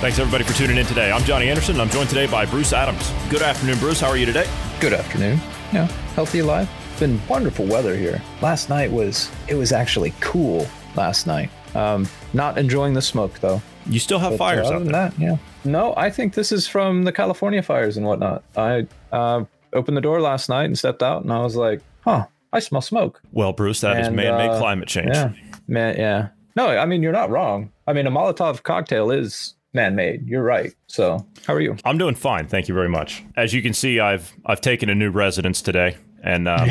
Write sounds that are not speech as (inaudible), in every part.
Thanks everybody for tuning in today. I'm Johnny Anderson. And I'm joined today by Bruce Adams. Good afternoon, Bruce. How are you today? Good afternoon. Yeah, healthy alive. It's been wonderful weather here. Last night was it was actually cool. Last night. Um, not enjoying the smoke though. You still have But, uh, fires other out than there. that, yeah. No, I think this is from the California fires and whatnot. I uh, opened the door last night and stepped out, and I was like, "Huh, I smell smoke." Well, Bruce, that is And, man-made uh, climate change. Yeah, man. Yeah. No, I mean you're not wrong. I mean a Molotov cocktail is man-made. You're right. So, how are you? I'm doing fine, thank you very much. As you can see, I've I've taken a new residence today, and um,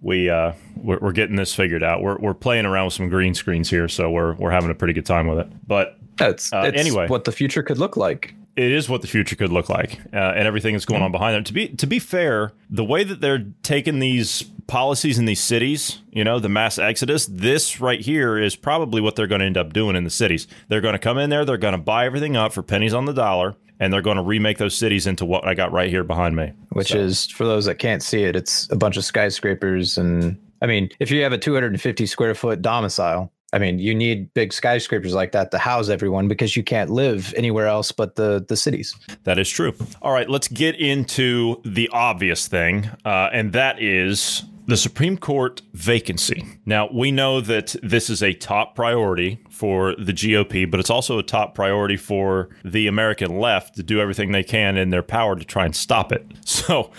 we uh, we're, we're getting this figured out. We're we're playing around with some green screens here, so we're we're having a pretty good time with it. But That's Uh, it's anyway. what the future could look like. it is what the future could look like, uh, and everything that's going on behind them. To be to be fair, the way that they're taking these policies in these cities, you know, the mass exodus, this right here is probably what they're going to end up doing in the cities. They're going to come in there, they're going to buy everything up for pennies on the dollar, and they're going to remake those cities into what I got right here behind me. which So- is for those that can't see it, it's a bunch of skyscrapers. And I mean, if you have a 250 square foot domicile, I mean, you need big skyscrapers like that to house everyone because you can't live anywhere else but the the cities. That is true. All right, let's get into the obvious thing, uh, and that is the Supreme Court vacancy. Now, we know that this is a top priority for the GOP, but it's also a top priority for the American left to do everything they can in their power to try and stop it. (laughs) So,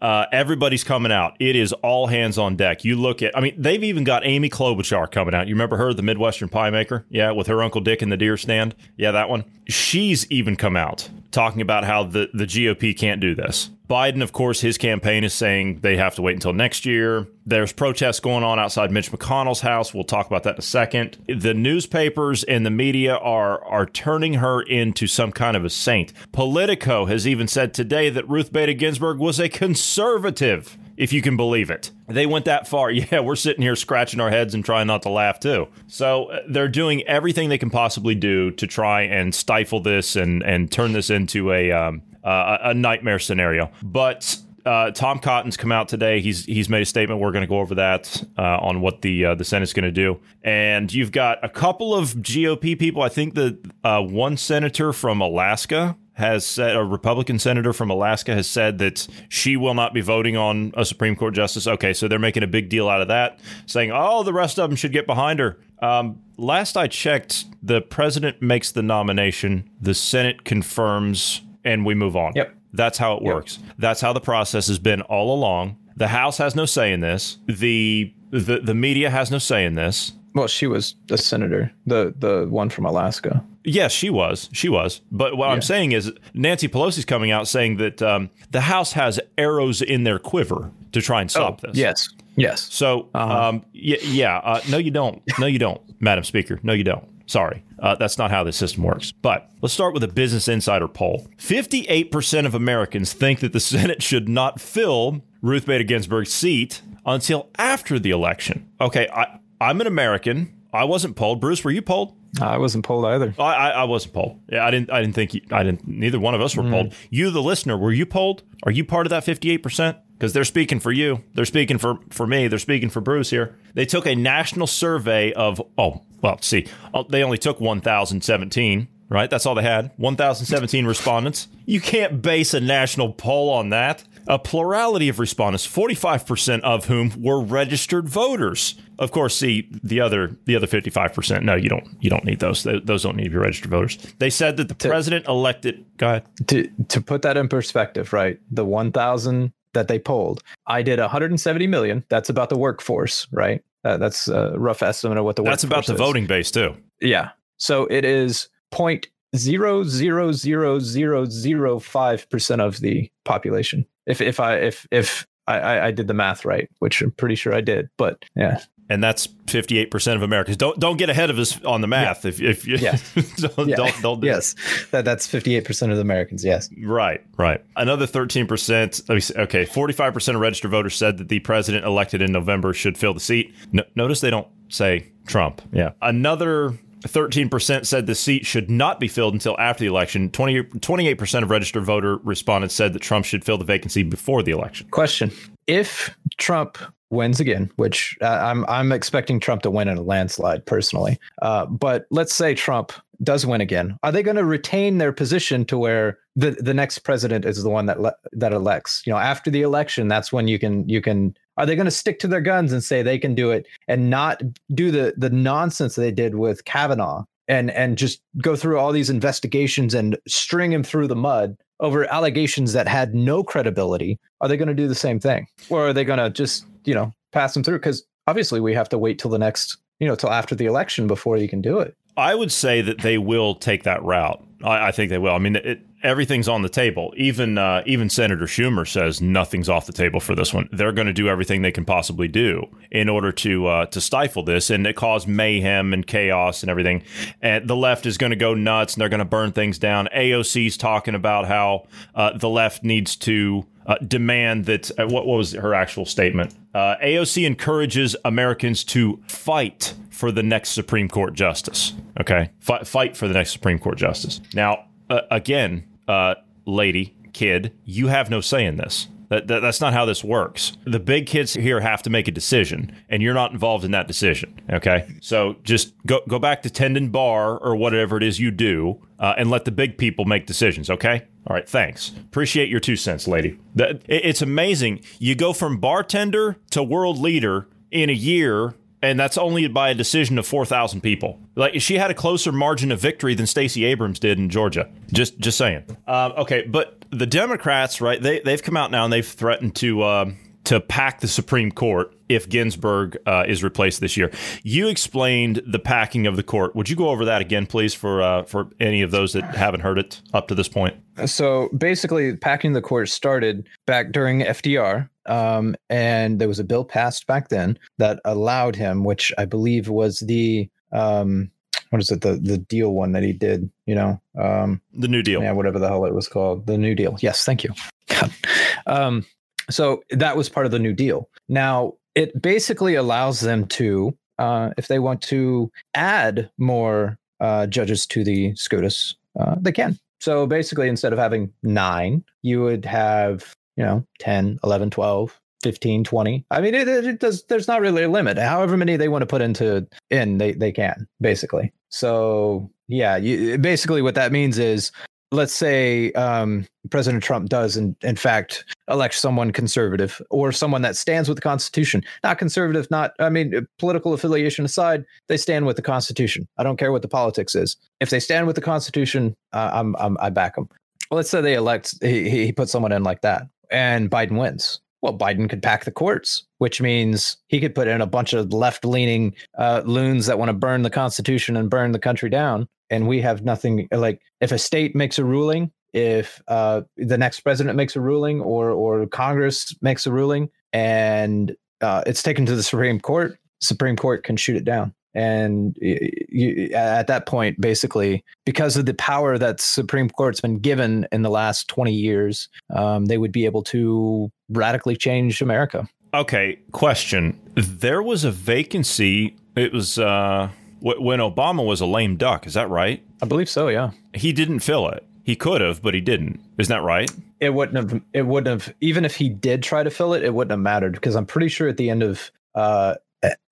uh, everybody's coming out. It is all hands on deck. You look at, I mean, they've even got Amy Klobuchar coming out. You remember her, the Midwestern pie maker? Yeah, with her Uncle Dick in the deer stand. Yeah, that one. She's even come out talking about how the, the GOP can't do this. Biden, of course, his campaign is saying they have to wait until next year. There's protests going on outside Mitch McConnell's house. We'll talk about that in a second. The newspapers and the media are are turning her into some kind of a saint. Politico has even said today that Ruth Bader Ginsburg was a conservative, if you can believe it. They went that far. (laughs) Yeah, we're sitting here scratching our heads and trying not to laugh too. So uh, they're doing everything they can possibly do to try and stifle this and and turn this into a um, uh, a nightmare scenario. But uh, Tom Cotton's come out today. He's he's made a statement. We're going to go over that uh, on what the uh, the Senate's going to do. And you've got a couple of GOP people. I think the uh, one senator from Alaska has said a Republican senator from Alaska has said that she will not be voting on a Supreme Court justice. Okay, so they're making a big deal out of that, saying, "Oh, the rest of them should get behind her." Um, last I checked, the president makes the nomination, the Senate confirms, and we move on. Yep. That's how it works. That's how the process has been all along. The House has no say in this. The the, the media has no say in this. Well, she was a senator, the the one from Alaska. Yes, she was. She was. But what I'm saying is Nancy Pelosi's coming out saying that um, the House has arrows in their quiver to try and stop this. Yes. Yes. So, um, y- yeah, uh, no, you don't. No, you don't, Madam Speaker. No, you don't. Sorry. Uh, that's not how this system works. But let's start with a Business Insider poll 58% of Americans think that the (laughs) Senate should not fill Ruth Bader Ginsburg's seat until after the election. Okay, I, I'm an American. I wasn't polled. Bruce, were you polled? I wasn't polled either. I, I, I wasn't polled. Yeah, I didn't. I didn't think. You, I didn't. Neither one of us were hmm. polled. You, the listener, were you polled? Are you part of that fifty-eight percent? Because they're speaking for you. They're speaking for for me. They're speaking for Bruce here. They took a national survey of. Oh, well, see, oh, they only took one thousand seventeen. Right, that's all they had. One thousand seventeen respondents. You can't base a national poll on that. A plurality of respondents, 45% of whom were registered voters. Of course, see the other the other 55%. No, you don't you don't need those. Th- Those don't need to be registered voters. They said that the president elected Go ahead. to to put that in perspective, right? The 1,000 that they polled, I did 170 million. That's about the workforce, right? Uh, that's a rough estimate of what the That's about the is. voting base too. Yeah. So it is point zero zero zero zero zero five percent of the population. If if I if if I, I did the math right, which I'm pretty sure I did, but yeah, and that's 58% of Americans. Don't don't get ahead of us on the math. Yeah. If if you yeah. (laughs) don't, yeah. don't, don't yes, that that's 58% of the Americans. Yes, right, right. Another 13%. Let me okay, 45% of registered voters said that the president elected in November should fill the seat. No, notice they don't say Trump. Yeah, another 13% said the seat should not be filled until after the election. 20, 28% of registered voter respondents said that Trump should fill the vacancy before the election. Question. If Trump wins again, which uh, I'm I'm expecting Trump to win in a landslide personally. Uh, but let's say Trump does win again. Are they going to retain their position to where the the next president is the one that le- that elects? You know, after the election, that's when you can you can. Are they going to stick to their guns and say they can do it and not do the the nonsense they did with Kavanaugh and and just go through all these investigations and string him through the mud over allegations that had no credibility? Are they going to do the same thing, or are they going to just you know, pass them through because obviously we have to wait till the next, you know, till after the election before you can do it. I would say that they will take that route. I, I think they will. I mean, it, everything's on the table. Even uh, even Senator Schumer says nothing's off the table for this one. They're going to do everything they can possibly do in order to uh, to stifle this and it cause mayhem and chaos and everything. And the left is going to go nuts and they're going to burn things down. AOC's talking about how uh, the left needs to uh, demand that uh, what, was her actual statement? Uh, AOC encourages Americans to fight for the next Supreme Court justice. Okay, F- fight for the next Supreme Court justice. Now, uh, again, uh, lady, kid, you have no say in this. That, that, that's not how this works. The big kids here have to make a decision, and you're not involved in that decision. Okay, so just go go back to tendon bar or whatever it is you do, uh, and let the big people make decisions. Okay. All right. Thanks. Appreciate your two cents, lady. It's amazing. You go from bartender to world leader in a year and that's only by a decision of 4,000 people. Like she had a closer margin of victory than Stacey Abrams did in Georgia. Just just saying. Uh, okay, but the Democrats, right? They they've come out now and they've threatened to uh, to pack the Supreme Court if Ginsburg uh, is replaced this year. You explained the packing of the court. Would you go over that again, please, for uh, for any of those that haven't heard it up to this point? So basically, packing the court started back during FDR, um, and there was a bill passed back then that allowed him, which I believe was the um, what is it the the deal one that he did you know um the new deal yeah whatever the hell it was called the new deal yes thank you (laughs) um so that was part of the New Deal. Now, it basically allows them to, uh, if they want to add more uh, judges to the SCOTUS, uh, they can. So basically, instead of having nine, you would have, you know, 10, 11, 12, 15, 20. I mean, it, it does, there's not really a limit. However many they want to put into in, they, they can, basically. So yeah, you, basically what that means is let's say um, President Trump does, in, in fact, elect someone conservative or someone that stands with the Constitution. Not conservative, not, I mean, political affiliation aside, they stand with the Constitution. I don't care what the politics is. If they stand with the Constitution, uh, I'm, I'm, I back them. Let's say they elect, he, he puts someone in like that and Biden wins. Well, Biden could pack the courts, which means he could put in a bunch of left leaning uh, loons that want to burn the Constitution and burn the country down and we have nothing like if a state makes a ruling if uh, the next president makes a ruling or or congress makes a ruling and uh, it's taken to the supreme court supreme court can shoot it down and you, at that point basically because of the power that supreme court's been given in the last 20 years um, they would be able to radically change america okay question there was a vacancy it was uh when Obama was a lame duck. Is that right? I believe so. Yeah. He didn't fill it. He could have, but he didn't. Isn't that right? It wouldn't have. It wouldn't have. Even if he did try to fill it, it wouldn't have mattered because I'm pretty sure at the end of uh,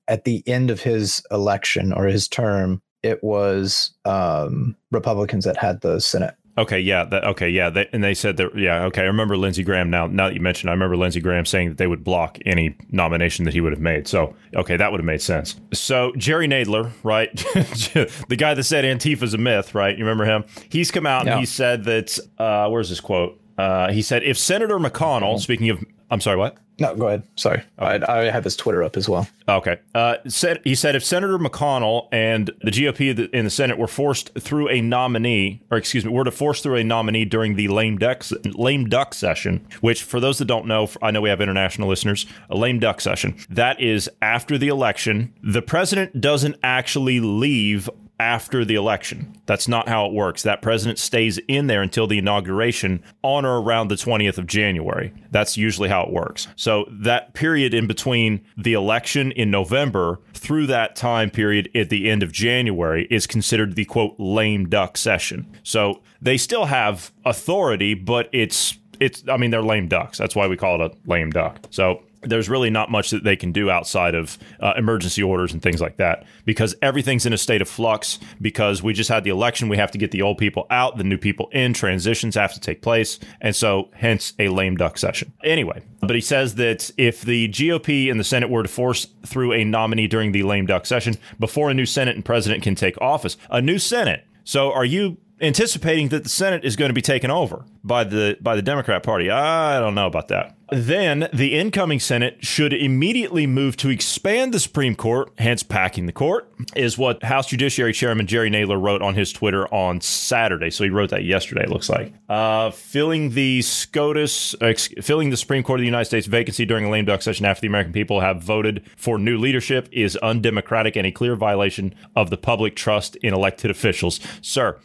at the end of his election or his term, it was um, Republicans that had the Senate. Okay, yeah, that, okay, yeah, they, and they said that, yeah, okay. I remember Lindsey Graham. Now, now that you mentioned, I remember Lindsey Graham saying that they would block any nomination that he would have made. So, okay, that would have made sense. So, Jerry Nadler, right, (laughs) the guy that said Antifa's a myth, right? You remember him? He's come out yeah. and he said that. Uh, where's this quote? Uh, he said, if Senator McConnell, speaking of, I'm sorry, what? No, go ahead. Sorry, I, I have his Twitter up as well. Okay. Uh, said, he said if Senator McConnell and the GOP in the Senate were forced through a nominee, or excuse me, were to force through a nominee during the lame duck lame duck session, which for those that don't know, I know we have international listeners, a lame duck session. That is after the election. The president doesn't actually leave after the election. That's not how it works. That president stays in there until the inauguration on or around the 20th of January. That's usually how it works. So that period in between the election in November through that time period at the end of January is considered the quote lame duck session. So they still have authority, but it's it's I mean they're lame ducks. That's why we call it a lame duck. So there's really not much that they can do outside of uh, emergency orders and things like that because everything's in a state of flux because we just had the election. We have to get the old people out. The new people in. Transitions have to take place. And so hence a lame duck session. Anyway but he says that if the GOP and the Senate were to force through a nominee during the lame duck session before a new Senate and president can take office a new Senate. So are you anticipating that the Senate is going to be taken over by the by the Democrat Party. I don't know about that. Then the incoming Senate should immediately move to expand the Supreme Court, hence packing the court, is what House Judiciary Chairman Jerry Nadler wrote on his Twitter on Saturday. So he wrote that yesterday, it looks like. Uh, filling the SCOTUS, filling the Supreme Court of the United States vacancy during a lame duck session after the American people have voted for new leadership is undemocratic and a clear violation of the public trust in elected officials. Sir,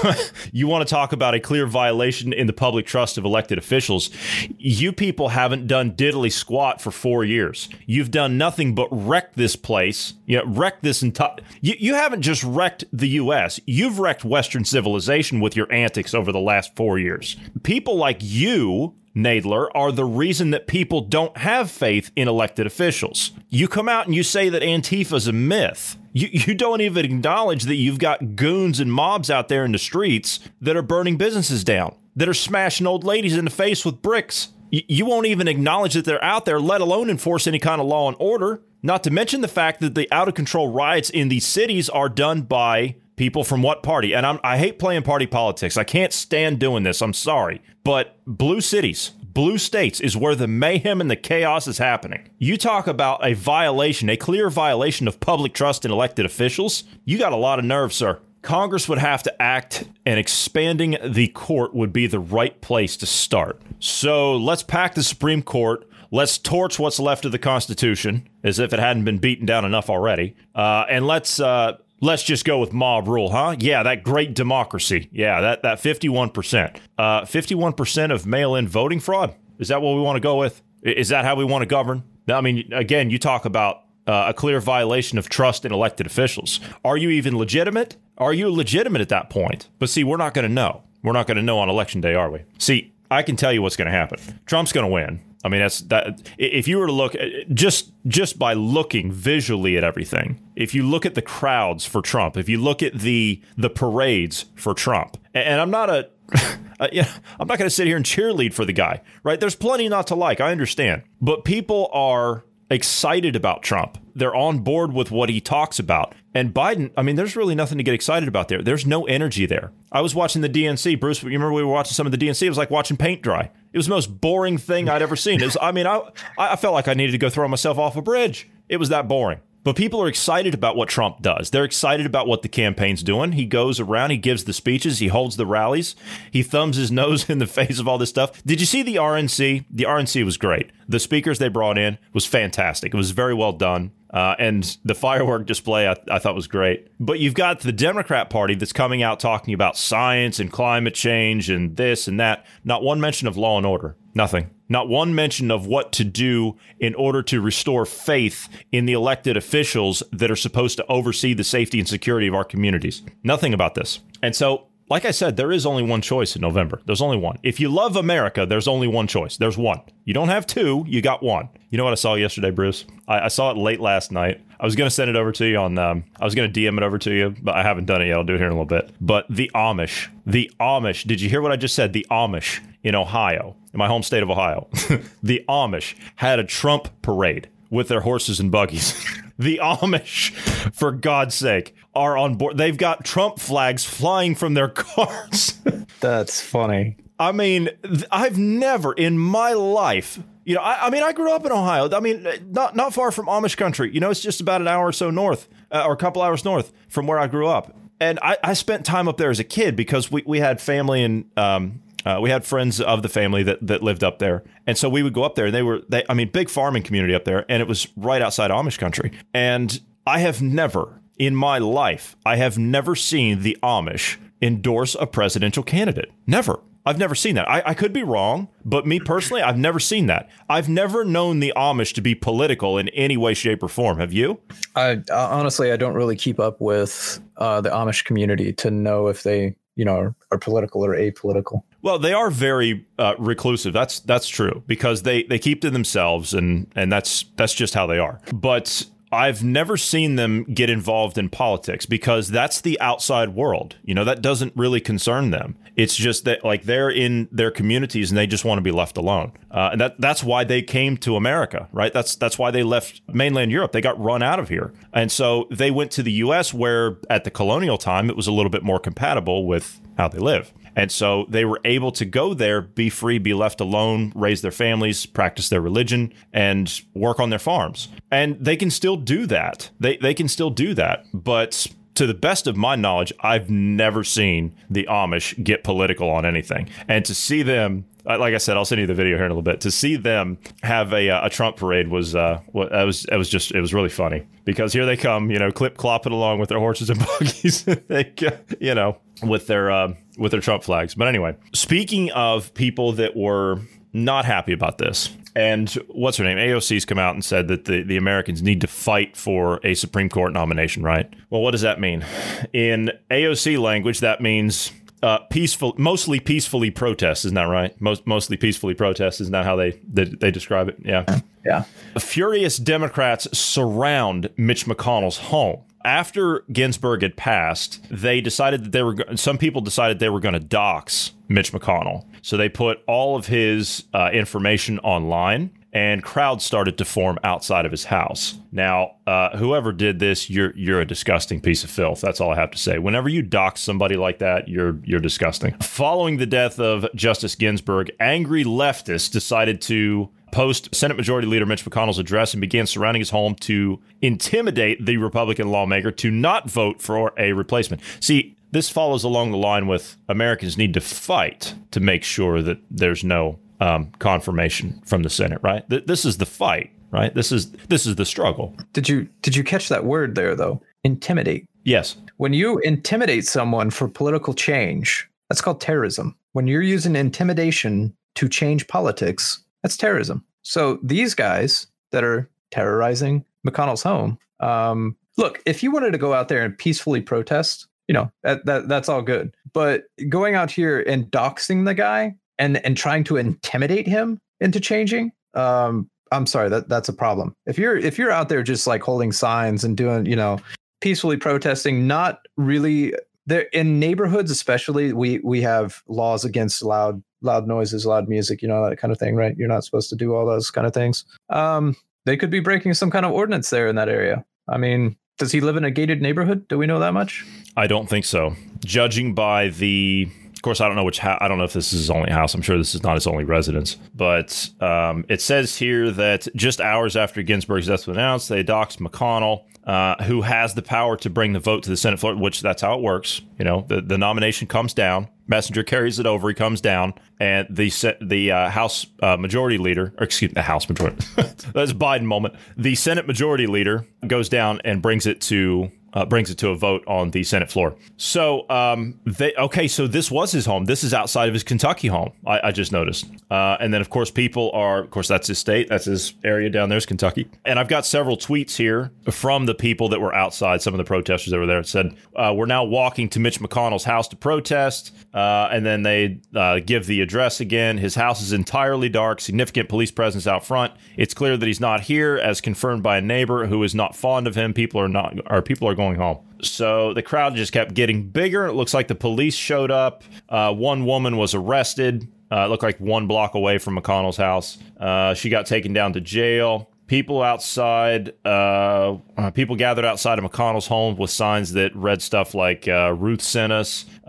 (laughs) you want to talk about a clear violation in the public trust of elected officials? You people haven't done diddly squat for four years. You've done nothing but wreck this place. You know, wreck this entire. You, you haven't just wrecked the U.S. You've wrecked Western civilization with your antics over the last four years. People like you Nadler, are the reason that people don't have faith in elected officials. You come out and you say that Antifa's a myth. You, you don't even acknowledge that you've got goons and mobs out there in the streets that are burning businesses down, that are smashing old ladies in the face with bricks you won't even acknowledge that they're out there, let alone enforce any kind of law and order. Not to mention the fact that the out of control riots in these cities are done by people from what party? And I'm, I hate playing party politics. I can't stand doing this. I'm sorry. But blue cities, blue states is where the mayhem and the chaos is happening. You talk about a violation, a clear violation of public trust in elected officials. You got a lot of nerve, sir. Congress would have to act, and expanding the court would be the right place to start. So let's pack the Supreme Court. Let's torch what's left of the Constitution, as if it hadn't been beaten down enough already. Uh, and let's uh, let's just go with mob rule, huh? Yeah, that great democracy. Yeah, that that fifty one percent, uh, fifty one percent of mail in voting fraud. Is that what we want to go with? Is that how we want to govern? I mean, again, you talk about uh, a clear violation of trust in elected officials. Are you even legitimate? Are you legitimate at that point? But see, we're not going to know. We're not going to know on election day, are we? See, I can tell you what's going to happen. Trump's going to win. I mean, that's that. If you were to look just just by looking visually at everything, if you look at the crowds for Trump, if you look at the the parades for Trump, and I'm not a (laughs) uh, yeah, I'm not going to sit here and cheerlead for the guy, right? There's plenty not to like. I understand, but people are excited about Trump. They're on board with what he talks about. And Biden, I mean, there's really nothing to get excited about there. There's no energy there. I was watching the DNC. Bruce, you remember we were watching some of the DNC? It was like watching paint dry. It was the most boring thing I'd ever seen. It was, I mean, I, I felt like I needed to go throw myself off a bridge. It was that boring. But people are excited about what Trump does. They're excited about what the campaign's doing. He goes around, he gives the speeches, he holds the rallies, he thumbs his (laughs) nose in the face of all this stuff. Did you see the RNC? The RNC was great. The speakers they brought in was fantastic. It was very well done. Uh, and the firework display I, I, thought was great. But you've got the Democrat Party that's coming out talking about science and climate change and this and that. Not one mention of law and order. Nothing. Not one mention of what to do in order to restore faith in the elected officials that are supposed to oversee the safety and security of our communities. Nothing about this. And so like I said, there is only one choice in November. There's only one. If you love America, there's only one choice. There's one. You don't have two, you got one. You know what I saw yesterday, Bruce? I, I saw it late last night. I was going to send it over to you on, um, I was going to DM it over to you, but I haven't done it yet. I'll do it here in a little bit. But the Amish, the Amish, did you hear what I just said? The Amish in Ohio, in my home state of Ohio, (laughs) the Amish had a Trump parade with their horses and buggies. (laughs) the Amish, for God's sake, are on board. They've got Trump flags flying from their (laughs) cars. That's funny. I mean, I've never in my life You know, I, I, mean, I grew up in Ohio. I mean, not not far from Amish country. You know, it's just about an hour or so north, uh, or a couple hours north from where I grew up. And I, I spent time up there as a kid because we, we had family and um, uh, we had friends of the family that, that lived up there, and so we would go up there. And they were, they, I mean, big farming community up there, and it was right outside Amish country. And I have never in my life, I have never seen the Amish endorse a presidential candidate. Never. I've never seen that. I, I, could be wrong, but me personally, I've never seen that. I've never known the Amish to be political in any way, shape, or form. Have you? I uh, honestly, I don't really keep up with uh, the Amish community to know if they, you know, are, are political or apolitical. Well, they are very uh, reclusive. That's that's true because they they keep to themselves, and and that's that's just how they are. But I've never seen them get involved in politics because that's the outside world. You know, that doesn't really concern them. It's just that like they're in their communities and they just want to be left alone. Uh, and that that's why they came to America, right? That's that's why they left mainland Europe. They got run out of here. And so they went to the US where at the colonial time it was a little bit more compatible with how they live. And so they were able to go there, be free, be left alone, raise their families, practice their religion, and work on their farms. And they can still do that. They, they can still do that. But to the best of my knowledge, I've never seen the Amish get political on anything. And to see them, uh, like I said, I'll send you the video here in a little bit. To see them have a, uh, a Trump parade was uh, was it was just it was really funny because here they come, you know, clip clopping along with their horses and (laughs) buggies, they, you know, with their uh, with their Trump flags. But anyway, speaking of people that were not happy about this, and what's her name? AOC's come out and said that the, the Americans need to fight for a Supreme Court nomination, right? Well, what does that mean? In AOC language, that means uh, peaceful, mostly peacefully protest. Isn't that right? Most mostly peacefully protest. Isn't that how they, they they describe it? Yeah. Yeah. Furious Democrats surround Mitch McConnell's home after Ginsburg had passed, they decided that they were. Some people decided they were going to dox Mitch McConnell, so they put all of his uh, information online, and crowds started to form outside of his house. Now, uh, whoever did this, you're you're a disgusting piece of filth. That's all I have to say. Whenever you dox somebody like that, you're you're disgusting. Following the death of Justice Ginsburg, angry leftists decided to post Senate Majority Leader Mitch McConnell's address and began surrounding his home to intimidate the Republican lawmaker to not vote for a replacement. See, this follows along the line with Americans need to fight to make sure that there's no um, confirmation from the Senate. Right? Th- this is the fight. Right? This is this is the struggle. Did you did you catch that word there though? Intimidate. Yes. When you intimidate someone for political change, that's called terrorism. When you're using intimidation to change politics, that's terrorism. So these guys that are terrorizing McConnell's home, um, look, if you wanted to go out there and peacefully protest, you know that, that that's all good. But going out here and doxing the guy and and trying to intimidate him into changing, um, I'm sorry that that's a problem. If you're if you're out there just like holding signs and doing you know peacefully protesting, not really there in neighborhoods especially we we have laws against loud loud noises, loud music, you know, that kind of thing, right? You're not supposed to do all those kind of things. Um, they could be breaking some kind of ordinance there in that area. I mean, does he live in a gated neighborhood? Do we know that much? I don't think so. Judging by the of course, I don't know which. Ha- I don't know if this is his only house. I'm sure this is not his only residence. But um, it says here that just hours after Ginsburg's death was announced, they doxed McConnell, uh, who has the power to bring the vote to the Senate floor. Which that's how it works. You know, the, the nomination comes down. Messenger carries it over. He comes down, and the the uh, House uh, Majority Leader, or excuse me, the House Majority, (laughs) that's Biden moment. The Senate Majority Leader goes down and brings it to uh, brings it to a vote on the Senate floor. So, um, they, okay, so this was his home. This is outside of his Kentucky home. I, I just noticed. Uh, and then, of course, people are, of course, that's his state. That's his area down there is Kentucky. And I've got several tweets here from the people that were outside. Some of the protesters that were there said, uh, "We're now walking to Mitch McConnell's house to protest." Uh, and then they uh, give the address again. His house is entirely dark. Significant police presence out front. It's clear that he's not here, as confirmed by a neighbor who is not fond of him. People are not, or people are going home. So the crowd just kept getting bigger. It looks like the police showed up. Uh, one woman was arrested. Uh, it looked like one block away from McConnell's house. Uh, she got taken down to jail. People outside, uh, uh, people gathered outside of McConnell's home with signs that read stuff like uh, "Ruth sent us." (laughs)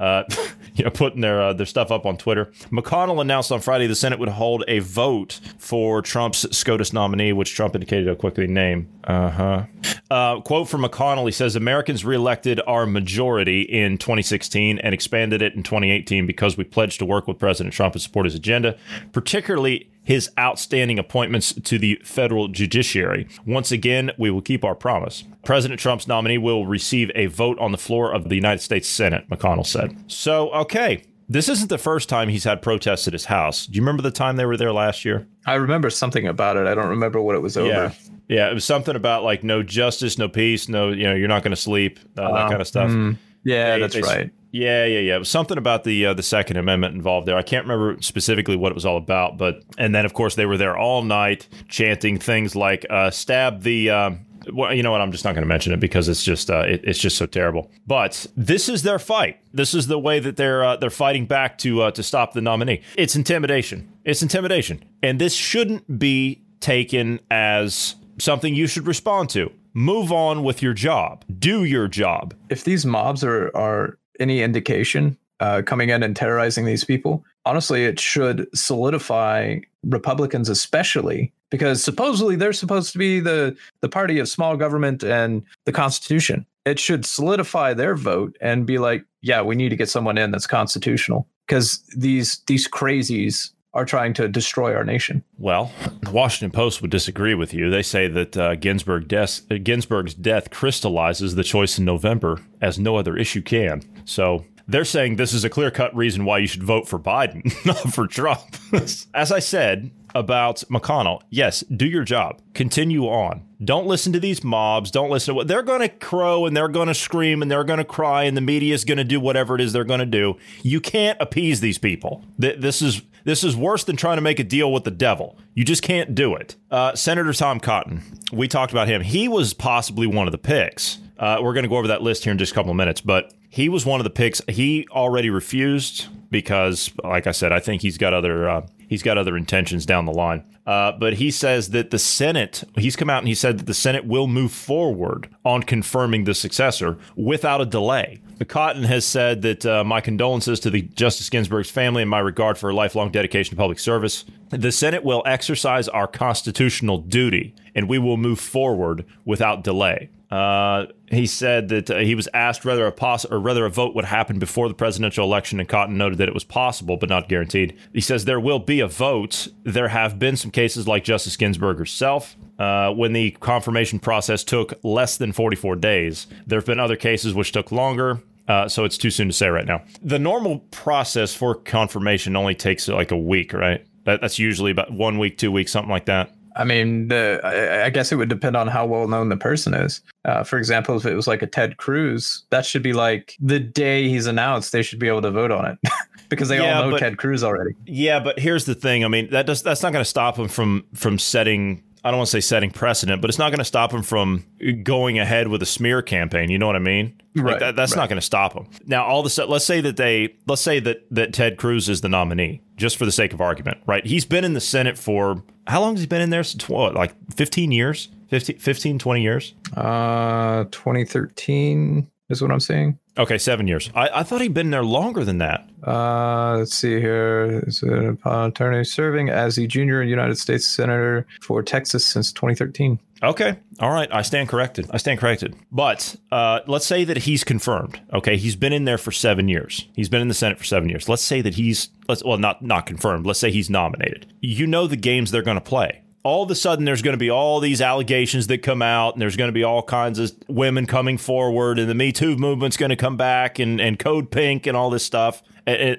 you know, putting their uh, their stuff up on Twitter. McConnell announced on Friday the Senate would hold a vote for Trump's SCOTUS nominee, which Trump indicated he'll quickly name. Uh-huh. Uh Quote from McConnell: He says Americans reelected our majority in 2016 and expanded it in 2018 because we pledged to work with President Trump and support his agenda, particularly his outstanding appointments to the federal judiciary. Once again, we will keep our promise. President Trump's nominee will receive a vote on the floor of the United States Senate, McConnell said. So, okay. This isn't the first time he's had protests at his house. Do you remember the time they were there last year? I remember something about it. I don't remember what it was over. Yeah. Yeah, it was something about like no justice, no peace, no, you know, you're not going to sleep, uh, that kind of stuff. Mm, yeah, They- that's they- right. Yeah, yeah, yeah. It was something about the uh, the Second Amendment involved there. I can't remember specifically what it was all about, but and then of course they were there all night chanting things like uh, "stab the." Um, well, you know what? I'm just not going to mention it because it's just uh, it, it's just so terrible. But this is their fight. This is the way that they're uh, they're fighting back to uh, to stop the nominee. It's intimidation. It's intimidation, and this shouldn't be taken as something you should respond to. Move on with your job. Do your job. If these mobs are are any indication, uh, coming in and terrorizing these people, honestly, it should solidify Republicans, especially because supposedly they're supposed to be the the party of small government and the Constitution. It should solidify their vote and be like, yeah, we need to get someone in that's constitutional because these these crazies are trying to destroy our nation. Well, the Washington Post would disagree with you. They say that uh, Ginsburg death, uh, Ginsburg's death crystallizes the choice in November as no other issue can. So they're saying this is a clear cut reason why you should vote for Biden, (laughs) not for Trump. (laughs) As I said about McConnell, yes, do your job. Continue on. Don't listen to these mobs. Don't listen to what they're going to crow and they're going to scream and they're going to cry and the media is going to do whatever it is they're going to do. You can't appease these people. Th- This is this is worse than trying to make a deal with the devil. You just can't do it. Uh, Senator Tom Cotton, we talked about him. He was possibly one of the picks. Uh, we're going to go over that list here in just a couple of minutes, but he was one of the picks. He already refused because, like I said, I think he's got other uh, he's got other intentions down the line. Uh, but he says that the Senate, he's come out and he said that the Senate will move forward on confirming the successor without a delay. Cotton has said that uh, my condolences to the Justice Ginsburg's family and my regard for her lifelong dedication to public service. The Senate will exercise our constitutional duty and we will move forward without delay. Uh, he said that uh, he was asked whether a poss- or whether a vote would happen before the presidential election, and Cotton noted that it was possible but not guaranteed. He says there will be a vote. There have been some cases like Justice Ginsburg herself. Uh, when the confirmation process took less than 44 days, there have been other cases which took longer. Uh, so it's too soon to say right now. The normal process for confirmation only takes like a week, right? That, that's usually about one week, two weeks, something like that. I mean, the I, I guess it would depend on how well known the person is. Uh, for example, if it was like a Ted Cruz, that should be like the day he's announced, they should be able to vote on it (laughs) because they Yeah, all know but- Ted Cruz already. Yeah, but here's the thing. I mean, that does that's not going to stop him from from setting. I don't want to say setting precedent, but it's not going to stop him from going ahead with a smear campaign. You know what I mean? Like Right, that, that's not going to stop him. Now, all of a sudden, let's say that they let's say that that Ted Cruz is the nominee, just for the sake of argument, right? He's been in the Senate for how long has he been in there? Since what, like 15 years? 15, 15 20 years? Uh, 2013 is what I'm saying. Okay, seven years. I, I thought he'd been there longer than that. Uh, let's see here. Is an attorney serving as the junior United States Senator for Texas since 2013. Okay. All right. I stand corrected. I stand corrected. But uh, let's say that he's confirmed. Okay. He's been in there for seven years. He's been in the Senate for seven years. Let's say that he's let's well not not confirmed. Let's say he's nominated. You know the games they're going to play. All of a sudden, there's going to be all these allegations that come out, and there's going to be all kinds of women coming forward, and the Me Too movement's going to come back, and, and Code Pink, and all this stuff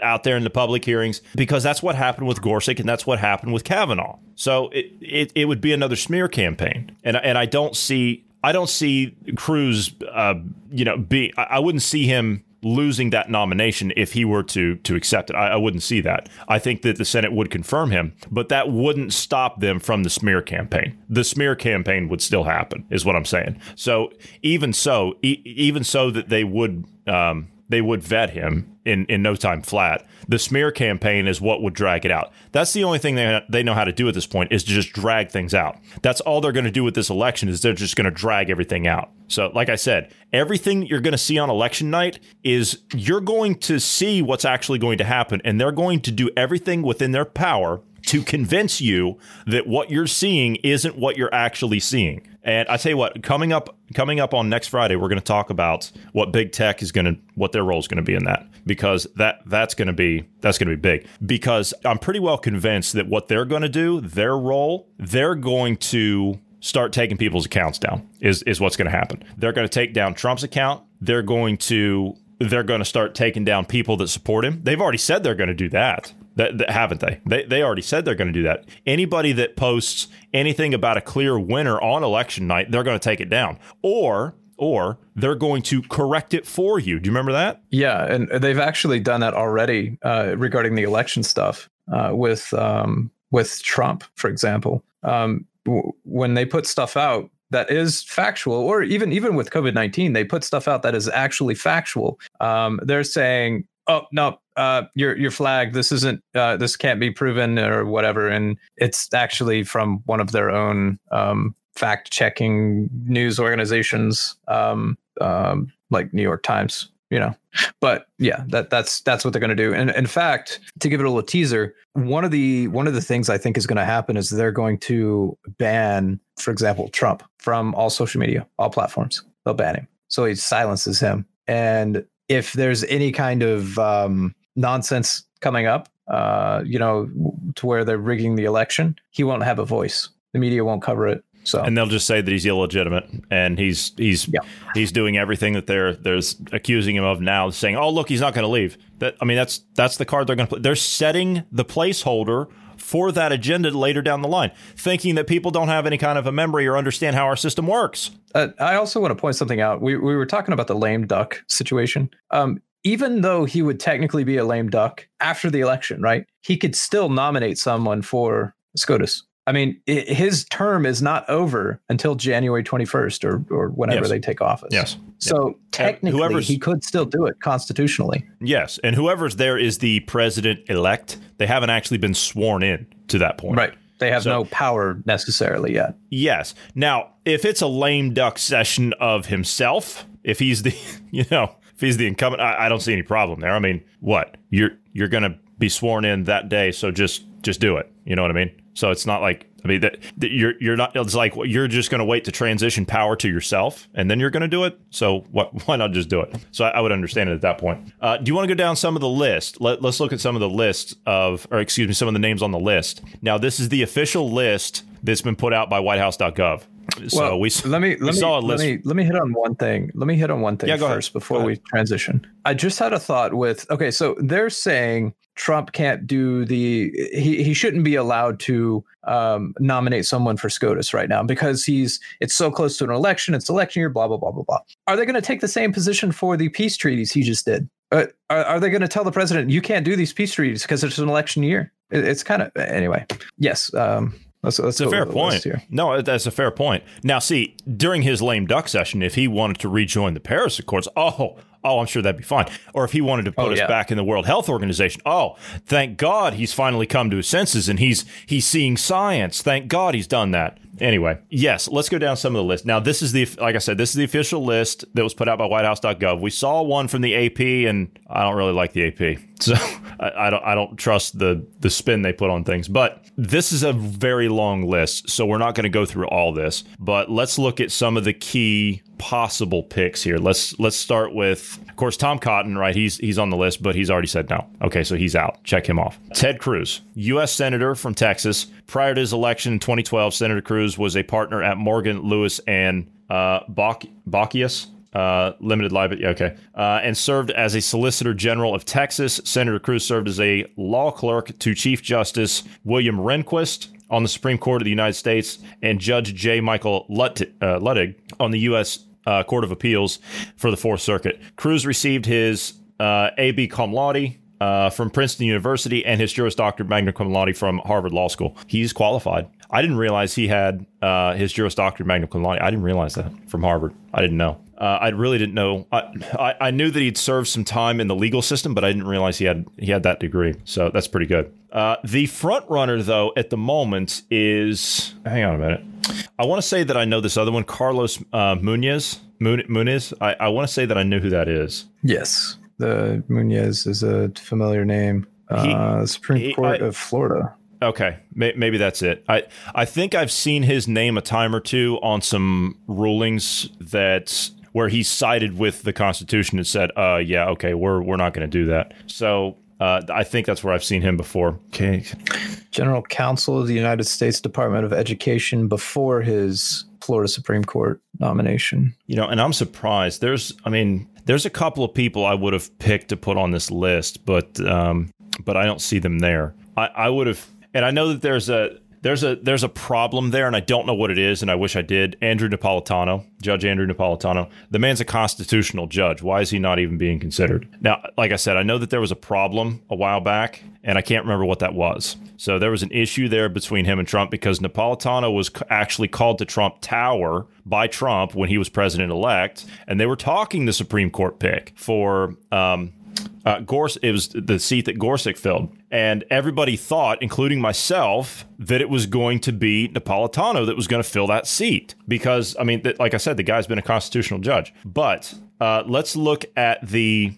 out there in the public hearings, because that's what happened with Gorsuch, and that's what happened with Kavanaugh. So it, it, it would be another smear campaign, and and I don't see I don't see Cruz, uh, you know, be I I wouldn't see him losing that nomination if he were to to accept it. I, I wouldn't see that. I think that the Senate would confirm him, but that wouldn't stop them from the smear campaign. The smear campaign would still happen, is what I'm saying. So even so, e- even so that they would. Um, they would vet him. in, in no time flat. The smear campaign is what would drag it out. That's the only thing they, they know how to do at this point is to just drag things out. That's all they're going to do with this election is they're just going to drag everything out. So, like I said, everything you're going to see on election night is you're going to see what's actually going to happen, and they're going to do everything within their power to convince you that what you're seeing isn't what you're actually seeing. And I tell you what, coming up coming up on next Friday, we're going to talk about what big tech is going to what their role is going to be in that because that that's going to be that's going to be big because I'm pretty well convinced that what they're going to do, their role, they're going to start taking people's accounts down is is what's going to happen. They're going to take down Trump's account. They're going to they're going to start taking down people that support him. They've already said they're going to do that. That, that, haven't they? They they already said they're going to do that. Anybody that posts anything about a clear winner on election night, they're going to take it down. Or or they're going to correct it for you. Do you remember that? Yeah, and they've actually done that already uh, regarding the election stuff uh, with um, with Trump, for example. Um, w- when they put stuff out that is factual, or even even with COVID nineteen, they put stuff out that is actually factual. Um, they're saying, "Oh no, uh, you're you're. This isn't. Uh, this can't be proven or whatever." And it's actually from one of their own um, fact checking news organizations, um, um, like New York Times. You know, but yeah, that that's that's what they're going to do. And in fact, to give it a little teaser, one of the one of the things I think is going to happen is they're going to ban, for example, Trump from all social media, all platforms. They'll ban him, so he silences him. And if there's any kind of um, nonsense coming up, uh, you know, to where they're rigging the election, he won't have a voice. The media won't cover it. So and they'll just say that he's illegitimate and he's he's yeah. he's doing everything that they're there's accusing him of now, saying, "Oh, look, he's not going to leave." That I mean, that's that's the card they're going to play. They're setting the placeholder for that agenda later down the line, thinking that people don't have any kind of a memory or understand how our system works. Uh, I also want to point something out. We we were talking about the lame duck situation. Um, even though he would technically be a lame duck after the election, right? He could still nominate someone for SCOTUS. I mean, his term is not over until January 21st or, or whenever yes. they take office. Yes. So yeah. technically, he could still do it constitutionally. Yes. And whoever's there is the president elect. They haven't actually been sworn in to that point. Right. They have so, no power necessarily yet. Yes. Now, if it's a lame duck session of himself, if he's the, (laughs) you know, if he's the incumbent, I, I don't see any problem there. I mean, what you're you're going to be sworn in that day, so just just do it. You know what I mean? So it's not like I mean that, that you're you're not. It's like you're just going to wait to transition power to yourself, and then you're going to do it. So what? (laughs) Why not just do it? So I, I would understand it at that point. Uh, do you want to go down some of the list? Let, let's look at some of the list of, or excuse me, some of the names on the list. Now this is the official list that's been put out by WhiteHouse.gov. So well, we let me let me, let me let me hit on one thing. Let me hit on one thing yeah, first ahead. before we transition. I just had a thought with okay, so they're saying Trump can't do the he he shouldn't be allowed to um, nominate someone for SCOTUS right now because he's it's so close to an election. It's election year. Blah blah blah blah blah. Are they going to take the same position for the peace treaties he just did? Uh, are, are they going to tell the president you can't do these peace treaties because it's an election year? It, it's kind of anyway. Yes. Um, that's, that's a fair point. No, that's a fair point. Now, see, during his lame duck session, if he wanted to rejoin the Paris Accords, oh, oh, I'm sure that'd be fine. Or if he wanted to oh, put oh, us yeah. back in the World Health Organization, oh, thank God he's finally come to his senses and he's he's seeing science. Thank God he's done that. Anyway, yes, let's go down some of the list. Now, this is the like I said, this is the official list that was put out by WhiteHouse.gov. We saw one from the AP, and I don't really like the AP, (laughs) so I, I don't I don't trust the the spin they put on things. But this is a very long list, so we're not going to go through all this. But let's look at some of the key possible picks here. Let's let's start with, of course, Tom Cotton. Right, he's he's on the list, but he's already said no. Okay, so he's out. Check him off. Ted Cruz, U.S. senator from Texas. Prior to his election in 2012, Senator Cruz was a partner at Morgan Lewis and uh, Bockius uh, limited liability. Okay, uh, and served as a Solicitor General of Texas. Senator Cruz served as a law clerk to Chief Justice William Rehnquist on the Supreme Court of the United States and Judge J. Michael Lut- uh, Luttig on the U.S. Uh, Court of Appeals for the Fourth Circuit. Cruz received his uh, A.B. cum laude uh, from Princeton University and his Juris Doctor magna cum laude from Harvard Law School. He's qualified. I didn't realize he had uh, his Juris Doctor magna cum laude. I didn't realize that from Harvard. I didn't know. Uh, I really didn't know. I, I, I knew that he'd served some time in the legal system, but I didn't realize he had he had that degree. So that's pretty good. Uh, the front runner, though, at the moment is. Hang on a minute. I want to say that I know this other one, Carlos uh. Muniz. I, I want to say that I knew who that is. Yes, the Munoz is a familiar name. He, uh, Supreme he, Court I, of Florida. Okay, maybe that's it. I I think I've seen his name a time or two on some rulings that where he sided with the Constitution and said, "Uh, yeah, okay, we're we're not going to do that." So uh, I think that's where I've seen him before. Okay. General Counsel of the United States Department of Education before his Florida Supreme Court nomination. You know, and I'm surprised. There's, I mean, there's a couple of people I would have picked to put on this list, but um, but I don't see them there. I, I would have, and I know that there's a there's a there's a problem there, and I don't know what it is, and I wish I did. Andrew Napolitano, Judge Andrew Napolitano, the man's a constitutional judge. Why is he not even being considered? Now, like I said, I know that there was a problem a while back, and I can't remember what that was. So there was an issue there between him and Trump because Napolitano was actually called to Trump Tower by Trump when he was president elect, and they were talking the Supreme Court pick for. Um, uh, Gors- it was the seat that Gorsuch filled. And everybody thought, including myself, that it was going to be Napolitano that was going to fill that seat. Because, I mean, th- like I said, the guy's been a constitutional judge. But uh, let's look at the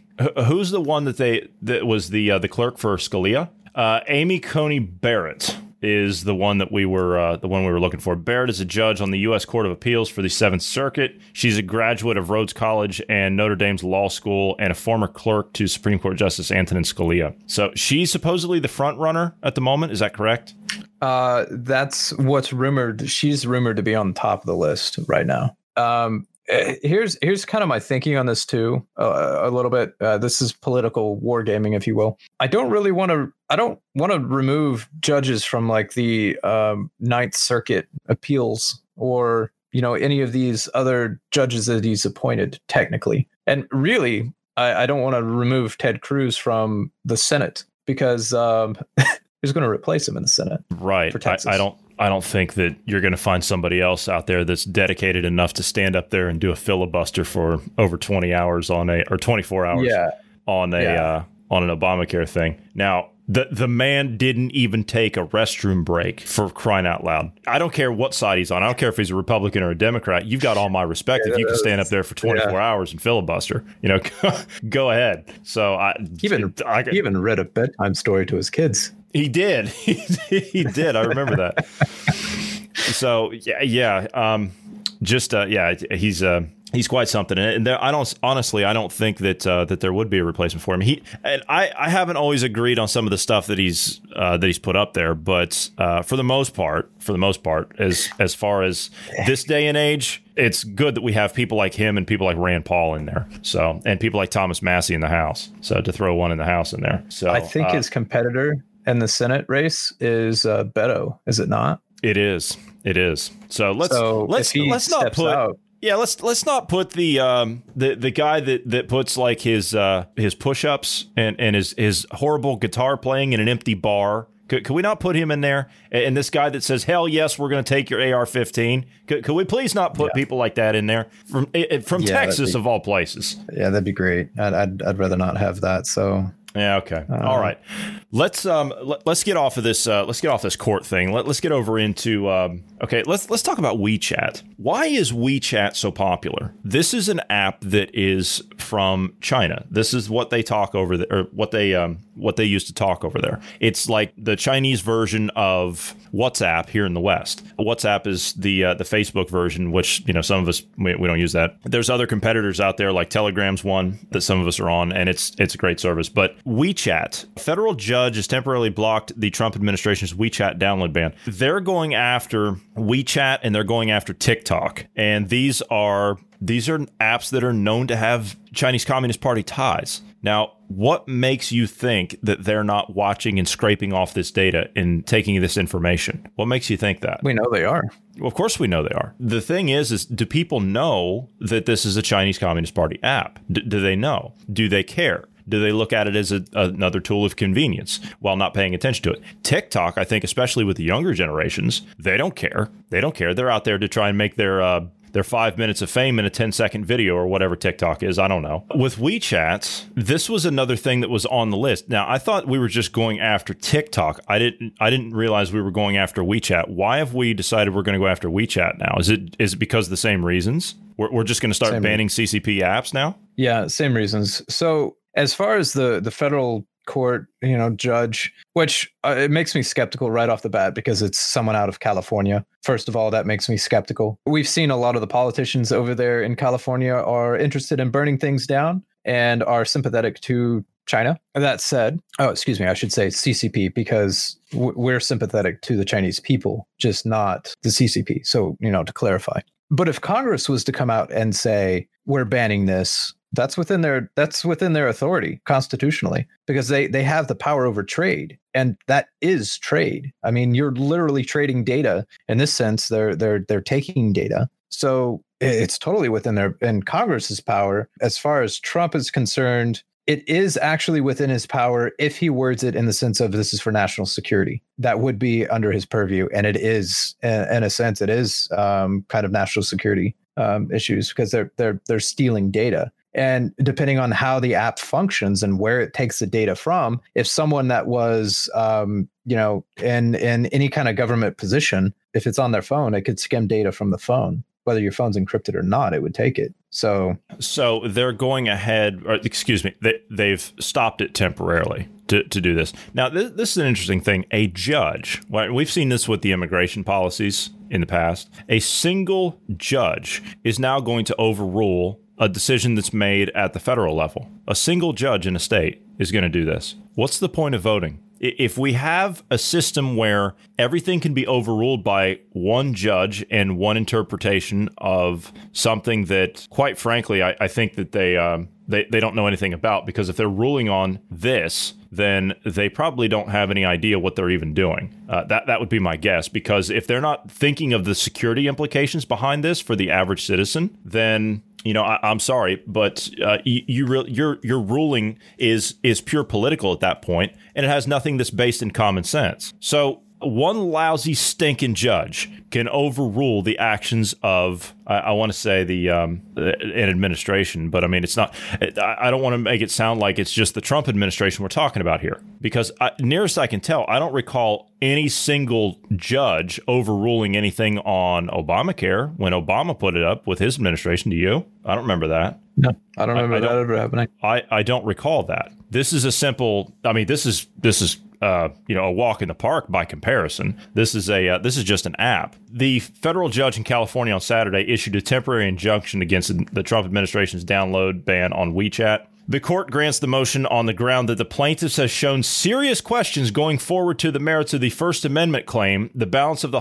who's the one that they that was the uh, the clerk for Scalia? Uh, Amy Coney Barrett is the one that we were uh, the one we were looking for. Barrett is a judge on the U.S. Court of Appeals for the Seventh Circuit. She's a graduate of Rhodes College and Notre Dame's Law School, and a former clerk to Supreme Court Justice Antonin Scalia. So she's supposedly the front runner at the moment. Is that correct? Uh, that's what's rumored. She's rumored to be on the top of the list right now. Um, here's here's kind of my thinking on this too uh, a little bit. Uh, this is political wargaming if you will. I don't really want to i don't want to remove judges from like the um, ninth circuit appeals or you know any of these other judges that he's appointed technically. And really i, I don't want to remove ted cruz from the senate because um, who's going to replace him in the senate right. I, I don't I don't think that you're going to find somebody else out there that's dedicated enough to stand up there and do a filibuster for over 20 hours on a or 24 hours yeah. on a yeah. uh, on an Obamacare thing. Now, the the man didn't even take a restroom break for crying out loud. I don't care what side he's on. I don't care if he's a Republican or a Democrat. You've got all my respect yeah, if you can stand up there for 24 yeah. hours and filibuster. You know, (laughs) go ahead. So I even I, he even read a bedtime story to his kids. (laughs) He did. He, did. I remember that. so yeah, yeah. Um, just uh, yeah, he's uh, he's quite something. And there, I don't honestly, I don't think that uh, that there would be a replacement for him. He and I, I haven't always agreed on some of the stuff that he's uh, that he's put up there, but uh, for the most part, for the most part, as as far as this day and age, it's good that we have people like him and people like Rand Paul in there. So and people like Thomas Massie in the House. So to throw one in the House in there. So I think uh, his competitor in the Senate race is uh, Beto, is it not? It is. It is. So let's so let's let's not put out, yeah let's let's not put the um the the guy that that puts like his uh his push ups and and his his horrible guitar playing in an empty bar. Could, could we not put him in there? And this guy that says, "Hell yes, we're going to take your AR-15." Could, could we please not put yeah. people like that in there from from yeah, Texas be, of all places? Yeah, that'd be great. I'd, I'd I'd rather not have that. So yeah. Okay. Uh, All right. Let's um let, us get off of this uh let's get off this court thing. Let, let's get over into um okay, let's let's talk about WeChat. Why is WeChat so popular? This is an app that is from China. This is what they talk over there or what they um what they used to talk over there. It's like the Chinese version of WhatsApp here in the West. WhatsApp is the uh, the Facebook version, which you know some of us we, we don't use that. There's other competitors out there like Telegram's one that some of us are on, and it's it's a great service. But WeChat, federal judge has temporarily blocked the Trump administration's WeChat download ban. They're going after WeChat and they're going after TikTok, and these are these are apps that are known to have Chinese Communist Party ties. Now, what makes you think that they're not watching and scraping off this data and taking this information? What makes you think that? We know they are. Well, of course we know they are. The thing is, is do people know that this is a Chinese Communist Party app? D- do they know? Do they care? Do they look at it as a, another tool of convenience while not paying attention to it? TikTok, I think, especially with the younger generations, they don't care. They don't care. They're out there to try and make their uh, their five minutes of fame in a 10 second video or whatever TikTok is. I don't know. With WeChat, this was another thing that was on the list. Now, I thought we were just going after TikTok. I didn't. I didn't realize we were going after WeChat. Why have we decided we're going to go after WeChat now? Is it is it because of the same reasons? We're, we're just going to start same banning CCP apps now. Yeah, same reasons. So as far as the the federal court, you know, judge, which uh, it makes me skeptical right off the bat because it's someone out of California. First of all, that makes me skeptical. We've seen a lot of the politicians over there in California are interested in burning things down and are sympathetic to China. That said, oh, excuse me, I should say CCP because we're sympathetic to the Chinese people, just not the CCP. So, you know, to clarify. But if Congress was to come out and say, we're banning this, that's within their that's within their authority constitutionally because they they have the power over trade and that is trade. I mean you're literally trading data. In this sense they're they're they're taking data. So it's totally within their in congress's power. As far as trump is concerned it is actually within his power if he words it in the sense of this is for national security. That would be under his purview. And it is in a sense it is um, kind of national security um, issues because they're they're they're stealing data and depending on how the app functions and where it takes the data from if someone that was um, you know in in any kind of government position if it's on their phone it could skim data from the phone. Whether your phone's encrypted or not it would take it. So so they're going ahead or excuse me they, they've stopped it temporarily to, to do this. Now this, this is an interesting thing. A judge we've seen this with the immigration policies in the past. A single judge is now going to overrule a decision that's made at the federal level. A single judge in a state is going to do this. What's the point of voting? If we have a system where everything can be overruled by one judge and one interpretation of something that, quite frankly, I, I think that they, um, they they don't know anything about, because if they're ruling on this, then they probably don't have any idea what they're even doing. Uh, that that would be my guess. Because if they're not thinking of the security implications behind this for the average citizen, then you know, I, am sorry, but uh, you, you re- your your ruling is is pure political at that point, and it has nothing that's based in common sense. So one lousy stinking judge can overrule the actions of I, I want to say the um, an administration, but I mean it's not. I, don't want to make it sound like it's just the Trump administration we're talking about here, because I, nearest I can tell, I don't recall any single judge overruling anything on Obamacare when Obama put it up with his administration. Do you? I don't remember that. No, I don't remember that ever happening. I, I don't recall that. This is a simple. I mean, this is this is uh, you know a walk in the park by comparison. This is a uh, this is just an app. The federal judge in California on Saturday issued a temporary injunction against the Trump administration's download ban on WeChat. The court grants the motion on the ground that the plaintiffs have shown serious questions going forward to the merits of the First Amendment claim. The balance of the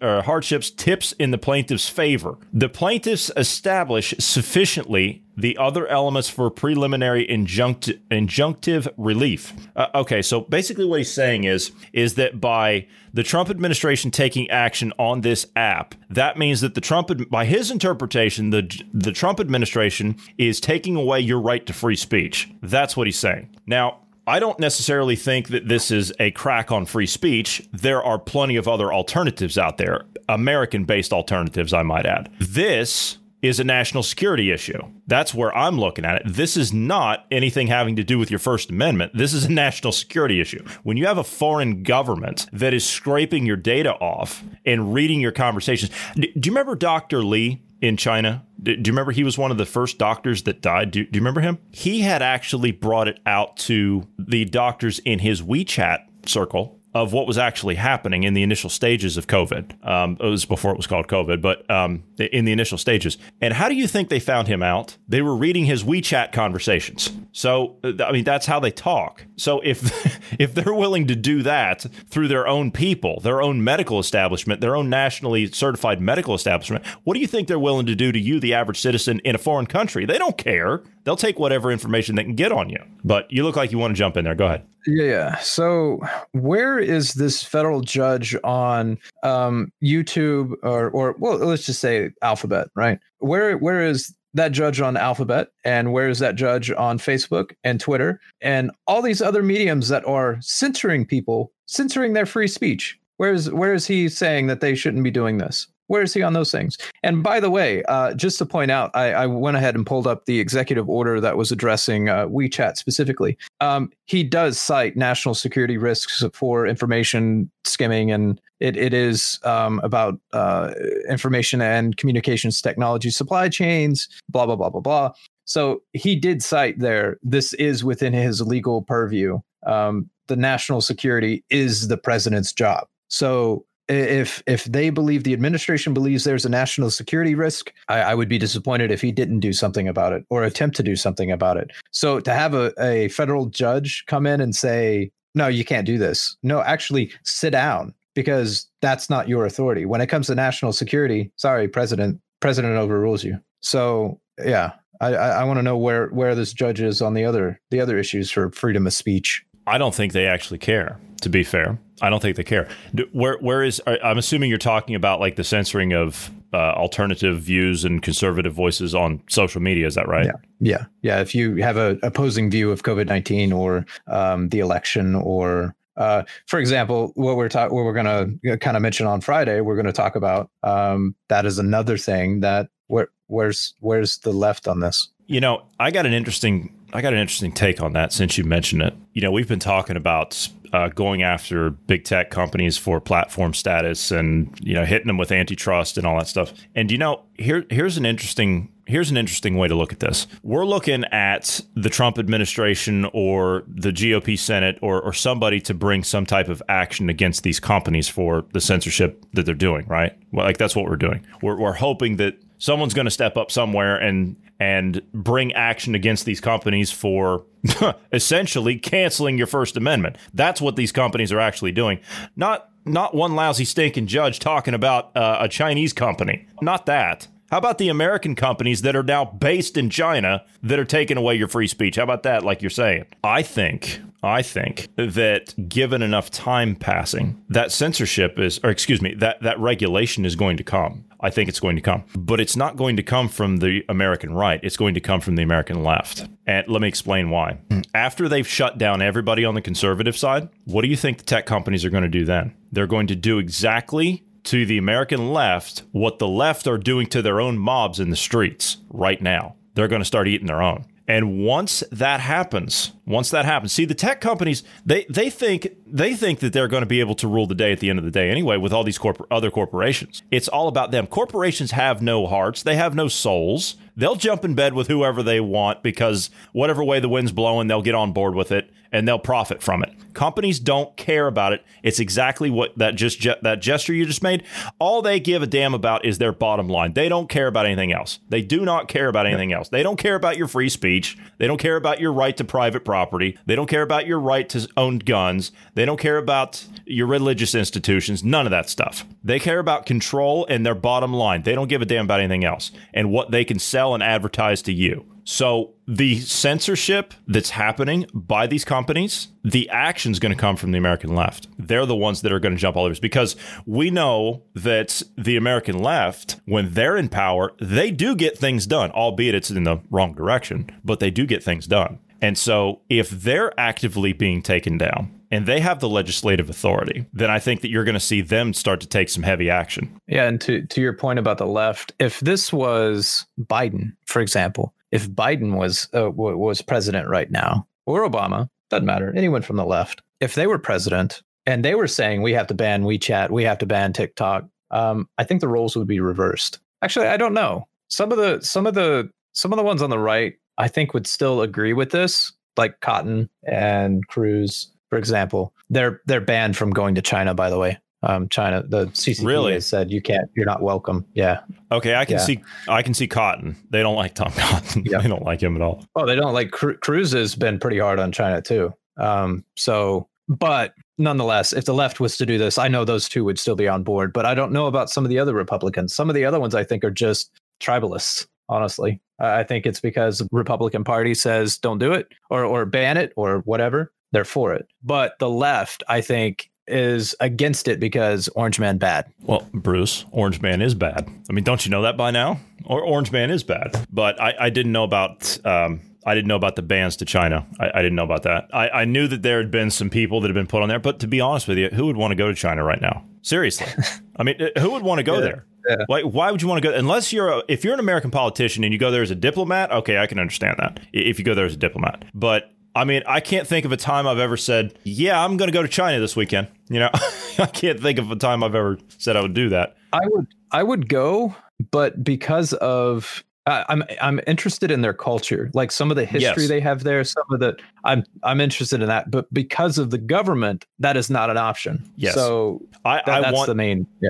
uh, hardships tips in the plaintiff's favor. The plaintiffs establish sufficiently the other elements for preliminary injunct- injunctive relief. Uh, okay, so basically what he's saying is is that by the Trump administration taking action on this app, that means that the Trump by his interpretation, the the Trump administration is taking away your right to free speech. That's what he's saying. Now, I don't necessarily think that this is a crack on free speech. There are plenty of other alternatives out there, American based alternatives, I might add. This is a national security issue. That's where I'm looking at it. This is not anything having to do with your First Amendment. This is a national security issue. When you have a foreign government that is scraping your data off and reading your conversations, do you remember Dr. Li in China? Do you remember he was one of the first doctors that died? Do, do you remember him? He had actually brought it out to the doctors in his WeChat circle of what was actually happening in the initial stages of COVID. Um, it was before it was called COVID, but um, in the initial stages. And how do you think they found him out? They were reading his WeChat conversations. So I mean, that's how they talk. So if (laughs) if they're willing to do that through their own people, their own medical establishment, their own nationally certified medical establishment, what do you think they're willing to do to you, the average citizen in a foreign country? They don't care. They'll take whatever information they can get on you. But you look like you want to jump in there. Go ahead. Yeah, yeah. So, where is this federal judge on um, YouTube or, or well, let's just say Alphabet, right? Where where is that judge on Alphabet, and where is that judge on Facebook and Twitter, and all these other mediums that are censoring people, censoring their free speech? Where is where is he saying that they shouldn't be doing this? Where is he on those things? And by the way, uh, just to point out, I, I, went ahead and pulled up the executive order that was addressing uh, WeChat specifically. Um, he does cite national security risks for information skimming, and it, it is um, about uh, information and communications technology supply chains, blah, blah, blah, blah, blah. So he did cite there, this is within his legal purview. Um, the national security is the president's job. So if if they believe the administration believes there's a national security risk, I, I, would be disappointed if he didn't do something about it or attempt to do something about it. So to have a, a federal judge come in and say, no, you can't do this. No, actually sit down because that's not your authority. When it comes to national security, sorry, president, president overrules you. So yeah, I, I, I want to know where where this judge is on the other the other issues for freedom of speech. I don't think they actually care. To be fair, I don't think they care. Where where is? I'm assuming you're talking about like the censoring of uh, alternative views and conservative voices on social media. Is that right? Yeah, yeah, yeah. If you have a opposing view of COVID nineteen or um, the election or uh, for example, what we're talking, what we're going to kind of mention on Friday, we're going to talk about um, that is another thing that where where's where's the left on this? You know, I got an interesting I got an interesting take on that since you mentioned it. You know, we've been talking about uh, going after big tech companies for platform status and you know hitting them with antitrust and all that stuff. And you know, here here's an interesting here's an interesting way to look at this. We're looking at the Trump administration or the GOP Senate or, or somebody to bring some type of action against these companies for the censorship that they're doing, right? Well, like that's what we're doing. We're, we're hoping that someone's going to step up somewhere and and bring action against these companies for (laughs) essentially canceling your First Amendment. That's what these companies are actually doing. Not not one lousy stinking judge talking about uh, a Chinese company. Not that. How about the American companies that are now based in China that are taking away your free speech? How about that, like you're saying? I think I think that given enough time passing, that censorship is, or excuse me, that, that regulation is going to come. I think it's going to come, but it's not going to come from the American right. It's going to come from the American left. And let me explain why. After they've shut down everybody on the conservative side, what do you think the tech companies are going to do then? They're going to do exactly to the American left what the left are doing to their own mobs in the streets right now. They're going to start eating their own. And once that happens, once that happens, see the tech companies they they think they think that they're going to be able to rule the day at the end of the day anyway with all these corpor- other corporations. It's all about them. Corporations have no hearts, they have no souls. They'll jump in bed with whoever they want because whatever way the wind's blowing, they'll get on board with it and they'll profit from it. Companies don't care about it. It's exactly what that just ge- that gesture you just made. All they give a damn about is their bottom line. They don't care about anything else. They do not care about anything else. They don't care about your free speech. They don't care about your right to private property. They don't care about your right to own guns. They don't care about your religious institutions. None of that stuff. They care about control and their bottom line. They don't give a damn about anything else and what they can sell and advertise to you. So the censorship that's happening by these companies, the action is going to come from the American left. They're the ones that are going to jump all over this because we know that the American left, when they're in power, they do get things done, albeit it's in the wrong direction, but they do get things done. And so if they're actively being taken down, and they have the legislative authority, then I think that you're going to see them start to take some heavy action. Yeah, and to to your point about the left, if this was Biden, for example, if Biden was uh, was president right now or Obama, doesn't matter, anyone from the left, if they were president and they were saying we have to ban WeChat, we have to ban TikTok, um, I think the roles would be reversed. Actually, I don't know. Some of the some of the some of the ones on the right, I think, would still agree with this, like Cotton and Cruz, for example. They're they're banned from going to China. By the way, um, China. The CCP really? has said you can't. You're not welcome. Yeah. Okay, I can yeah. see. I can see Cotton. They don't like Tom (laughs) Cotton. Yeah. they don't like him at all. Oh, they don't like Cruz. Has been pretty hard on China too. Um, so, but nonetheless, if the left was to do this, I know those two would still be on board. But I don't know about some of the other Republicans. Some of the other ones I think are just tribalists. Honestly, I think it's because the Republican Party says don't do it or or ban it or whatever. They're for it. But the left, I think, is against it because Orange Man bad. Well, Bruce, Orange Man is bad. I mean, don't you know that by now? Or Orange Man is bad. But I, I didn't know about. Um, I didn't know about the bans to China. I, I didn't know about that. I, I, knew that there had been some people that had been put on there, but to be honest with you, who would want to go to China right now? Seriously, (laughs) I mean, uh, who would want to go yeah. there? Yeah. Like, why would you want to go? Unless you're a, if you're an American politician and you go there as a diplomat, okay, I can understand that. If you go there as a diplomat, but I mean, I can't think of a time I've ever said, "Yeah, I'm going to go to China this weekend." You know, (laughs) I can't think of a time I've ever said I would do that. I would, I would go, but because of I'm I'm interested in their culture, like some of the history yes. they have there. Some of the I'm I'm interested in that, but because of the government, that is not an option. Yes. So I, that, I that's want, the main. Yeah,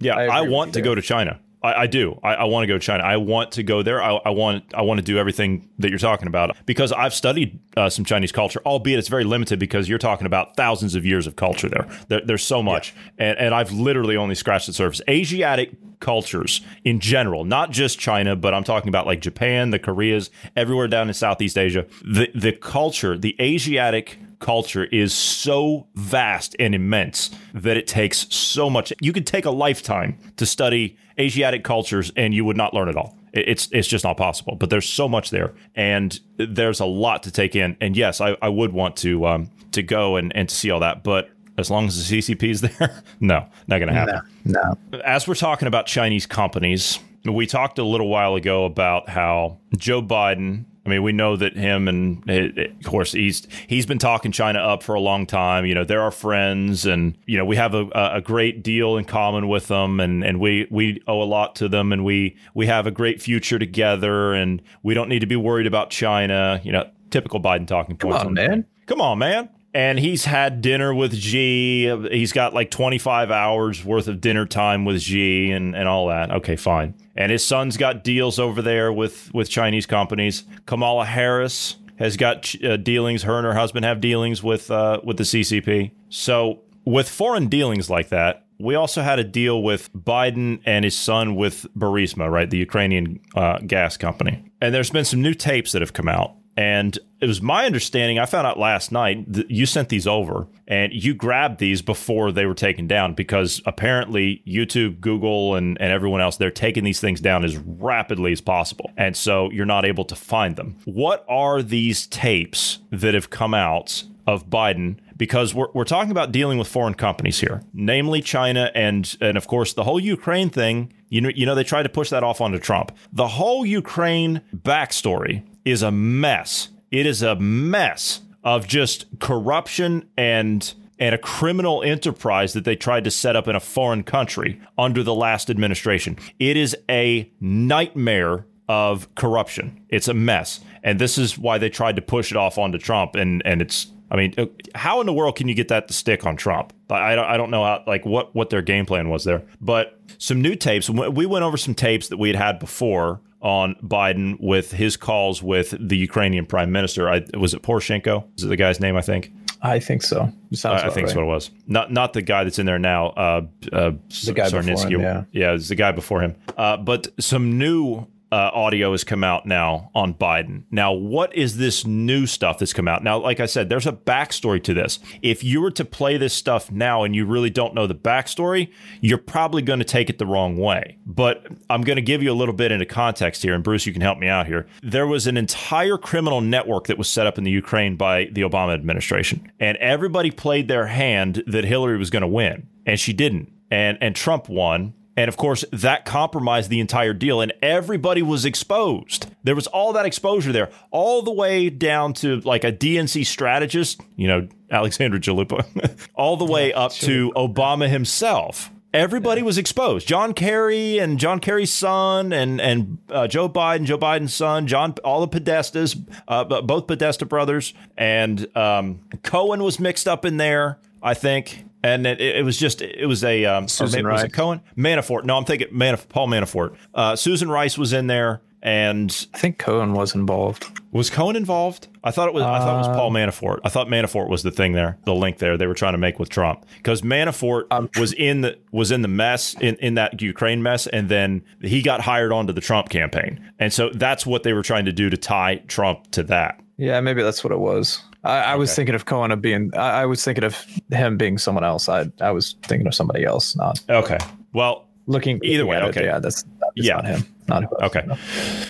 yeah. I, I want to there. go to China. I, I do. I, I, want to go to China. I want to go there. I, I, want. I want to do everything that you're talking about because I've studied uh, some Chinese culture, albeit it's very limited because you're talking about thousands of years of culture there. there there's so much, yeah. and, and I've literally only scratched the surface. Asiatic cultures in general, not just China, but I'm talking about like Japan, the Koreas, everywhere down in Southeast Asia. The the culture, the Asiatic culture is so vast and immense that it takes so much. You could take a lifetime to study Asiatic cultures and you would not learn it all. It's it's just not possible. But there's so much there, and there's a lot to take in. And yes, I, I would want to um, to go and, and to see all that, but as long as the CCP is there, (laughs) no, not going to happen. No, no. As we're talking about Chinese companies, we talked a little while ago about how Joe Biden I mean, we know that him and eh, eh, of course he's he's been talking China up for a long time. You know, they're our friends, and you know we have a, a great deal in common with them, and, and we we owe a lot to them, and we we have a great future together, and we don't need to be worried about China. You know, typical Biden talking points. Come on, man. Come on, man and he's had dinner with G. He's got like 25 hours worth of dinner time with G and, and all that. Okay, fine. And his son's got deals over there with, with Chinese companies. Kamala Harris has got uh, dealings. Her and her husband have dealings with uh, with the CCP. So with foreign dealings like that, we also had a deal with Biden and his son with Burisma, right, the Ukrainian uh, gas company. And there's been some new tapes that have come out and it was my understanding, I found out last night that you sent these over and you grabbed these before they were taken down because apparently YouTube, Google, and, and everyone else, they're taking these things down as rapidly as possible. And so you're not able to find them. What are these tapes that have come out of Biden because we're, we're talking about dealing with foreign companies here, namely China and and of course the whole Ukraine thing. You know, you know they tried to push that off onto Trump. The whole Ukraine backstory is a mess. It is a mess of just corruption and and a criminal enterprise that they tried to set up in a foreign country under the last administration. It is a nightmare of corruption. It's a mess. And this is why they tried to push it off onto Trump and and it's I mean, how in the world can you get that to stick on Trump? I I don't know how, like what, what their game plan was there. But some new tapes. We went over some tapes that we had had before on Biden with his calls with the Ukrainian prime minister. I, was it Poroshenko? Is it the guy's name? I think. I think so. I, I think right. so. It was not not the guy that's in there now. Uh, uh, the guy Sarnitsky. Him, yeah, yeah, it's the guy before him. Uh, but some new uh, audio has come out now on Biden. Now, what is this new stuff that's come out? Now, like I said, there's a backstory to this. If you were to play this stuff now and you really don't know the backstory, you're probably going to take it the wrong way. But I'm going to give you a little bit into context here, and Bruce, you can help me out here. There was an entire criminal network that was set up in the Ukraine by the Obama administration, and everybody played their hand that Hillary was going to win, and she didn't. And, and Trump won and of course, that compromised the entire deal, and everybody was exposed. There was all that exposure there, all the way down to like a DNC strategist, you know, Alexandra Chalupa, (laughs) all the way up to Obama himself. Everybody was exposed. John Kerry and John Kerry's son, and and uh, Joe Biden, Joe Biden's son, John, all the Podestas, uh, both Podesta brothers, and um, Cohen was mixed up in there. I think and it, it, was just it was a um, Susan was it Cohen Manafort. No, I'm thinking Manaf- Paul Manafort. Uh, Susan Rice was in there, and I think Cohen was involved. Was Cohen involved? I thought it was. Uh, I thought it was Paul uh, Manafort. I thought Manafort was the thing there, the link there they were trying to make with Trump because Manafort um, was in the was in the mess in in that Ukraine mess, and then he got hired onto the Trump campaign, and so that's what they were trying to do to tie Trump to that. Yeah, maybe that's what it was. I, I okay. was thinking of Cohen of being. I, I, was thinking of him being someone else. I I was thinking of somebody else. Not okay. Well, looking either way. Okay, it, yeah, that's, that's yeah. him. not who else. Okay.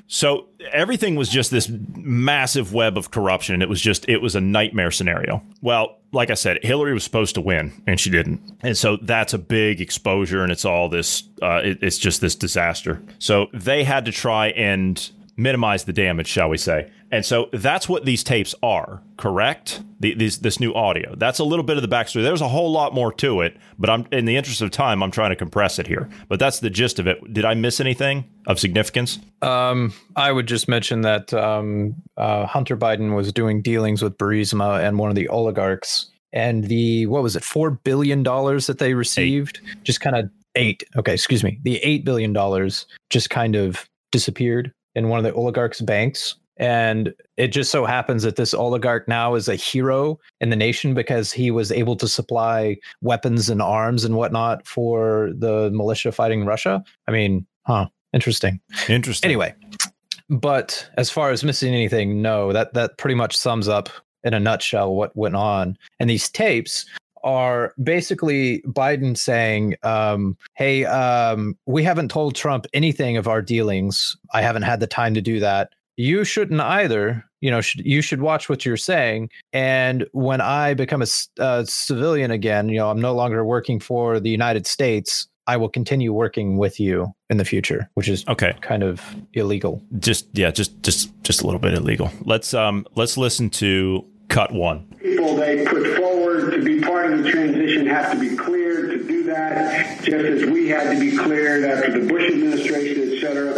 So everything was just this massive web of corruption. It was just, it was a nightmare scenario. Well, like I said, Hillary was supposed to win and she didn't. And so that's a big exposure and it's all this, uh, it, it's just this disaster. So they had to try and minimize the damage, shall we say. And so that's what these tapes are, correct? The, these, this new audio. That's a little bit of the backstory. There's a whole lot more to it, but I'm in the interest of time, I'm trying to compress it here. But that's the gist of it. Did I miss anything of significance? Um, I would just mention that um, uh, Hunter Biden was doing dealings with Burisma and one of the oligarchs, and the what was it, four billion dollars that they received, eight. just kind of eight. Okay, excuse me, the eight billion dollars just kind of disappeared in one of the oligarchs' banks. And it just so happens that this oligarch now is a hero in the nation because he was able to supply weapons and arms and whatnot for the militia fighting Russia. I mean, huh, interesting. Interesting. Anyway, but as far as missing anything, no, that that pretty much sums up in a nutshell what went on. And these tapes are basically Biden saying, um, "Hey, um, we haven't told Trump anything of our dealings. I haven't had the time to do that. You shouldn't either. You know, sh- you should watch what you're saying. And when I become a uh, civilian again, you know, I'm no longer working for the United States." I will continue working with you in the future, which is okay, kind of illegal. Just yeah, just just just a little bit illegal. Let's um let's listen to cut one. People they put forward to be part of the transition have to be cleared to do that, just as we had to be cleared after the Bush administration, et cetera.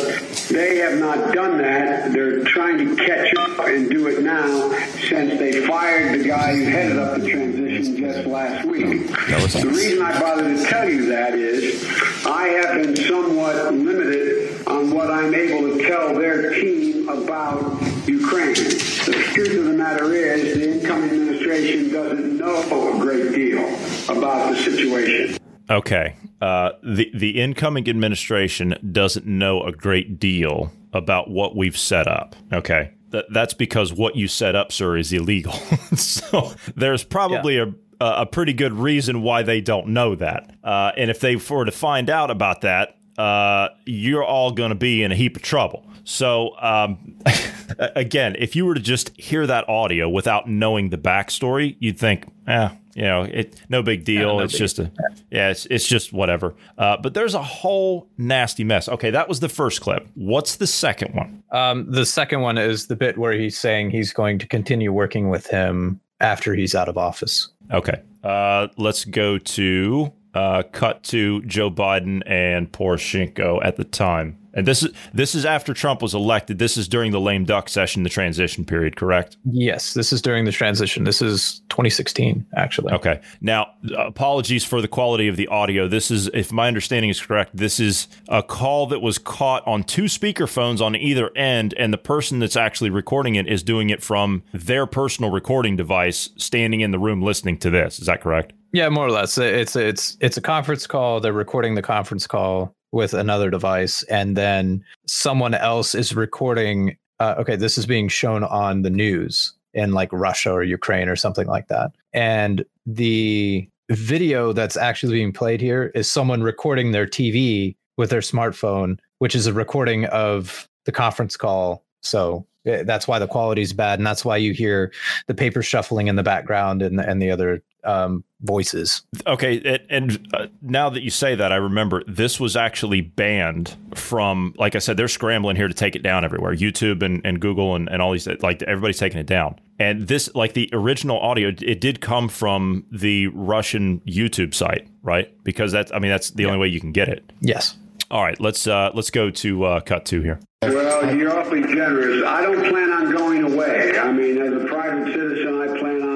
They have not done that. They're trying to catch up and do it now since they fired the guy who headed up the transition just last week. The reason I bother to tell you that is I have been somewhat limited on what I'm able to tell their team about Ukraine. The truth of the matter is the incoming administration doesn't know a great deal about the situation. Okay. Uh, the the incoming administration doesn't know a great deal about what we've set up. Okay. That, that's because what you set up, sir, is illegal. (laughs) so there's probably yeah. a a pretty good reason why they don't know that. Uh, and if they were to find out about that, uh, you're all going to be in a heap of trouble. So, um, (laughs) again, if you were to just hear that audio without knowing the backstory, you'd think, eh, you know, it no big deal. Yeah, no it's big just a yeah, it's it's just whatever. Uh, but there's a whole nasty mess. Okay, that was the first clip. What's the second one? Um, the second one is the bit where he's saying he's going to continue working with him after he's out of office. Okay, uh, let's go to uh, cut to Joe Biden and Poroshenko at the time. And this is this is after Trump was elected. This is during the lame duck session, the transition period, correct? Yes, this is during the transition. This is 2016, actually. Okay. Now, apologies for the quality of the audio. This is, if my understanding is correct, this is a call that was caught on two speakerphones on either end, and the person that's actually recording it is doing it from their personal recording device, standing in the room listening to this. Is that correct? Yeah, more or less. It's it's it's a conference call. They're recording the conference call with another device, and then someone else is recording. Uh, okay, this is being shown on the news in like Russia or Ukraine or something like that, and the video that's actually being played here is someone recording their TV with their smartphone, which is a recording of the conference call. So eh, that's why the quality is bad, and that's why you hear the paper shuffling in the background and and the other um, voices. Okay, and, and uh, now that you say that, I remember this was actually banned from. Like I said, they're scrambling here to take it down everywhere. YouTube and, and Google and, and all these like everybody's taking it down. And this, like the original audio, it did come from the Russian YouTube site, right? Because that's, I mean, that's the yeah. only way you can get it. Yes. All right, let's uh, let's go to uh, cut two here. Well, you're awfully generous. I don't plan on going away. I mean, as a private citizen, I plan on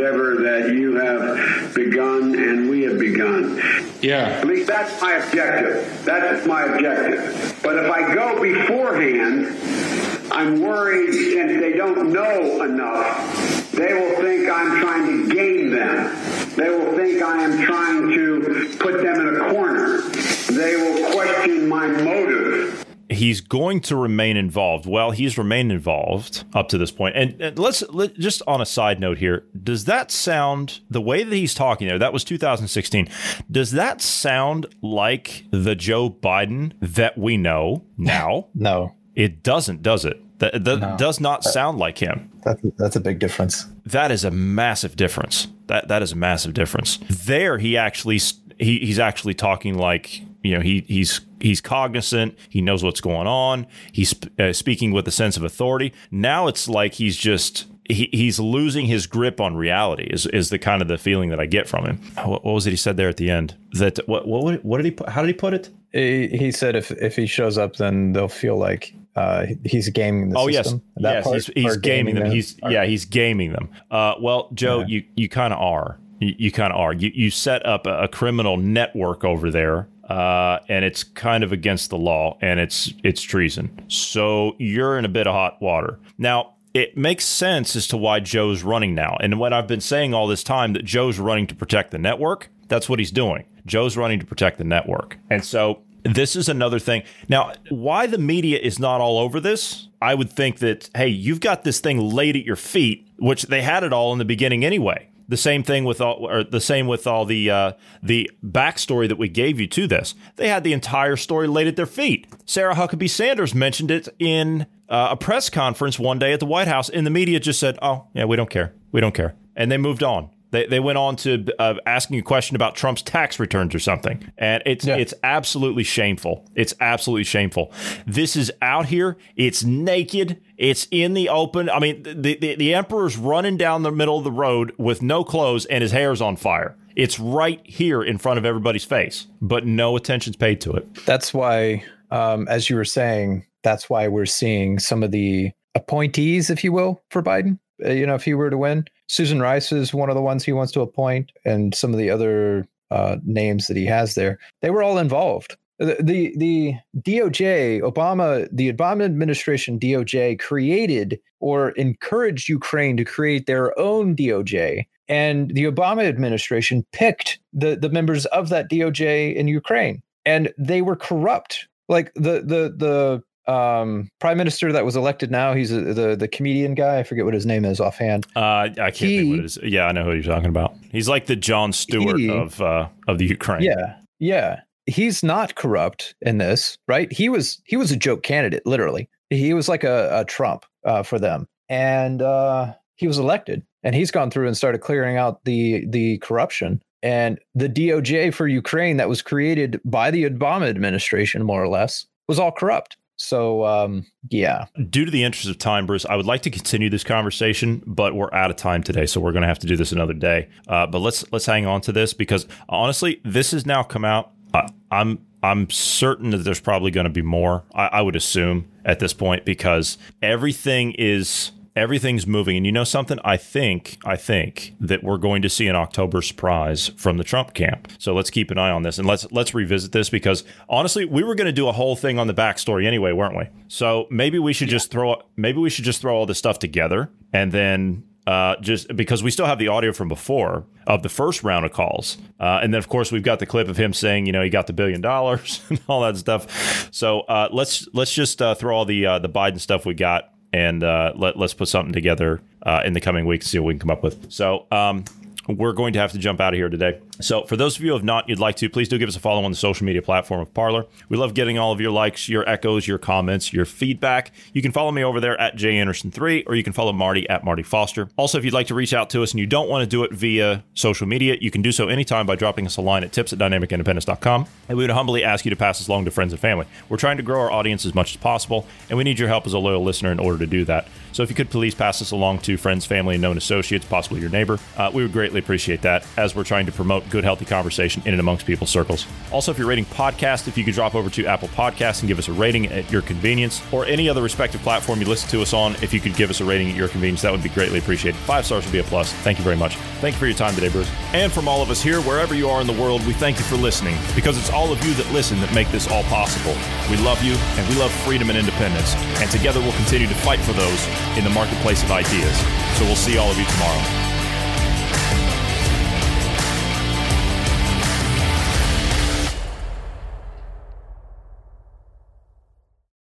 endeavor that you have begun and we have begun. Yeah. At least that's my objective. That's my objective. But if I go beforehand, I'm worried since they don't know enough, they will think I'm trying to game them. They will think I am trying to put them in a corner. They will question my motive. He he's going to remain involved. Well, he's remained involved up to this point. And, and let's let, just on a side note here, does that sound the way that he's talking there? That was 2016. Does that sound like the Joe Biden that we know now? (laughs) no, it doesn't, does it? That, that no. does not sound like him. That's that's a big difference. That is a massive difference. That that is a massive difference. There, he actually he, he's actually talking like you know he he's he's cognizant. He knows what's going on. He's uh, speaking with a sense of authority. Now it's like he's just he, he's losing his grip on reality is, is the kind of the feeling that I get from him. What, what was it he said there at the end? That what what what did he put, how did he put it? He, he said if if he shows up, then they'll feel like uh, he's gaming the oh, system. yes, yes, part, he's, he's gaming, gaming them. them. He's yeah, he's gaming them. Uh, well, Joe, yeah. you you kind of are. You, you kind of are. You you set up a, a criminal network over there uh, and it's kind of against the law and it's it's treason. So you're in a bit of hot water. Now, it makes sense as to why Joe's running now. And what I've been saying all this time that Joe's running to protect the network, that's what he's doing. Joe's running to protect the network. And so this is another thing. Now, why the media is not all over this, I would think that, hey, you've got this thing laid at your feet, which they had it all in the beginning anyway. The same thing with all, or the same with all the uh, the backstory that we gave you to this. They had the entire story laid at their feet. Sarah Huckabee Sanders mentioned it in uh, a press conference one day at the White House, and the media just said, "Oh, yeah, we don't care, we don't care," and they moved on. They, they went on to uh, asking a question about Trump's tax returns or something, and it's yeah. it's absolutely shameful. It's absolutely shameful. This is out here. It's naked. It's in the open. I mean, the, the the emperor's running down the middle of the road with no clothes and his hair's on fire. It's right here in front of everybody's face, but no attention's paid to it. That's why, um, as you were saying, that's why we're seeing some of the appointees, if you will, for Biden. Uh, you know, if he were to win, Susan Rice is one of the ones he wants to appoint, and some of the other uh, names that he has there. They were all involved. The, the, the DOJ, Obama, the Obama administration DOJ created or encouraged Ukraine to create their own DOJ, and the Obama administration picked the the members of that DOJ in Ukraine, and they were corrupt. Like the the the um, prime minister that was elected now. He's a, the the comedian guy. I forget what his name is offhand. Uh, I can't he, think what it is. Yeah, I know who you're talking about. He's like the Jon Stewart he, of uh, of the Ukraine. Yeah, yeah. He's not corrupt in this, right? He was he was a joke candidate, literally. He was like a, a Trump uh, for them, and uh, he was elected. And he's gone through and started clearing out the the corruption. And the DOJ for Ukraine that was created by the Obama administration, more or less, was all corrupt. So, um, yeah. Due to the interest of time, Bruce, I would like to continue this conversation, but we're out of time today, so we're going to have to do this another day. Uh, but let's let's hang on to this because honestly, this has now come out. I'm I'm certain that there's probably going to be more. I, I would assume at this point because everything is everything's moving. And you know something? I think I think that we're going to see an October surprise from the Trump camp. So let's keep an eye on this and let's let's revisit this because honestly, we were going to do a whole thing on the backstory anyway, weren't we? So maybe we should yeah. just throw maybe we should just throw all this stuff together and then uh, just because we still have the audio from before of the first round of calls, uh, and then of course we've got the clip of him saying, you know, he got the billion dollars (laughs) and all that stuff. So uh, let's let's just uh, throw all the uh, the Biden stuff we got and uh, let, let's put something together uh, in the coming weeks, see what we can come up with. So, um, we're going to have to jump out of here today. So, for those of you who have not, you'd like to, please do give us a follow on the social media platform of Parler. We love getting all of your likes, your echoes, your comments, your feedback. You can follow me over there at Jay Anderson3, or you can follow Marty at Marty Foster. Also, if you'd like to reach out to us and you don't want to do it via social media, you can do so anytime by dropping us a line at tips at dynamicindependence.com. And we would humbly ask you to pass this along to friends and family. We're trying to grow our audience as much as possible, and we need your help as a loyal listener in order to do that. So, if you could please pass this along to friends, family, and known associates, possibly your neighbor, uh, we would greatly appreciate that as we're trying to promote good, healthy conversation in and amongst people's circles. Also, if you're rating podcasts, if you could drop over to Apple Podcasts and give us a rating at your convenience, or any other respective platform you listen to us on, if you could give us a rating at your convenience, that would be greatly appreciated. Five stars would be a plus. Thank you very much. Thank you for your time today, Bruce. And from all of us here, wherever you are in the world, we thank you for listening because it's all of you that listen that make this all possible. We love you and we love freedom and independence. And together we'll continue to fight for those in the marketplace of ideas. So we'll see all of you tomorrow.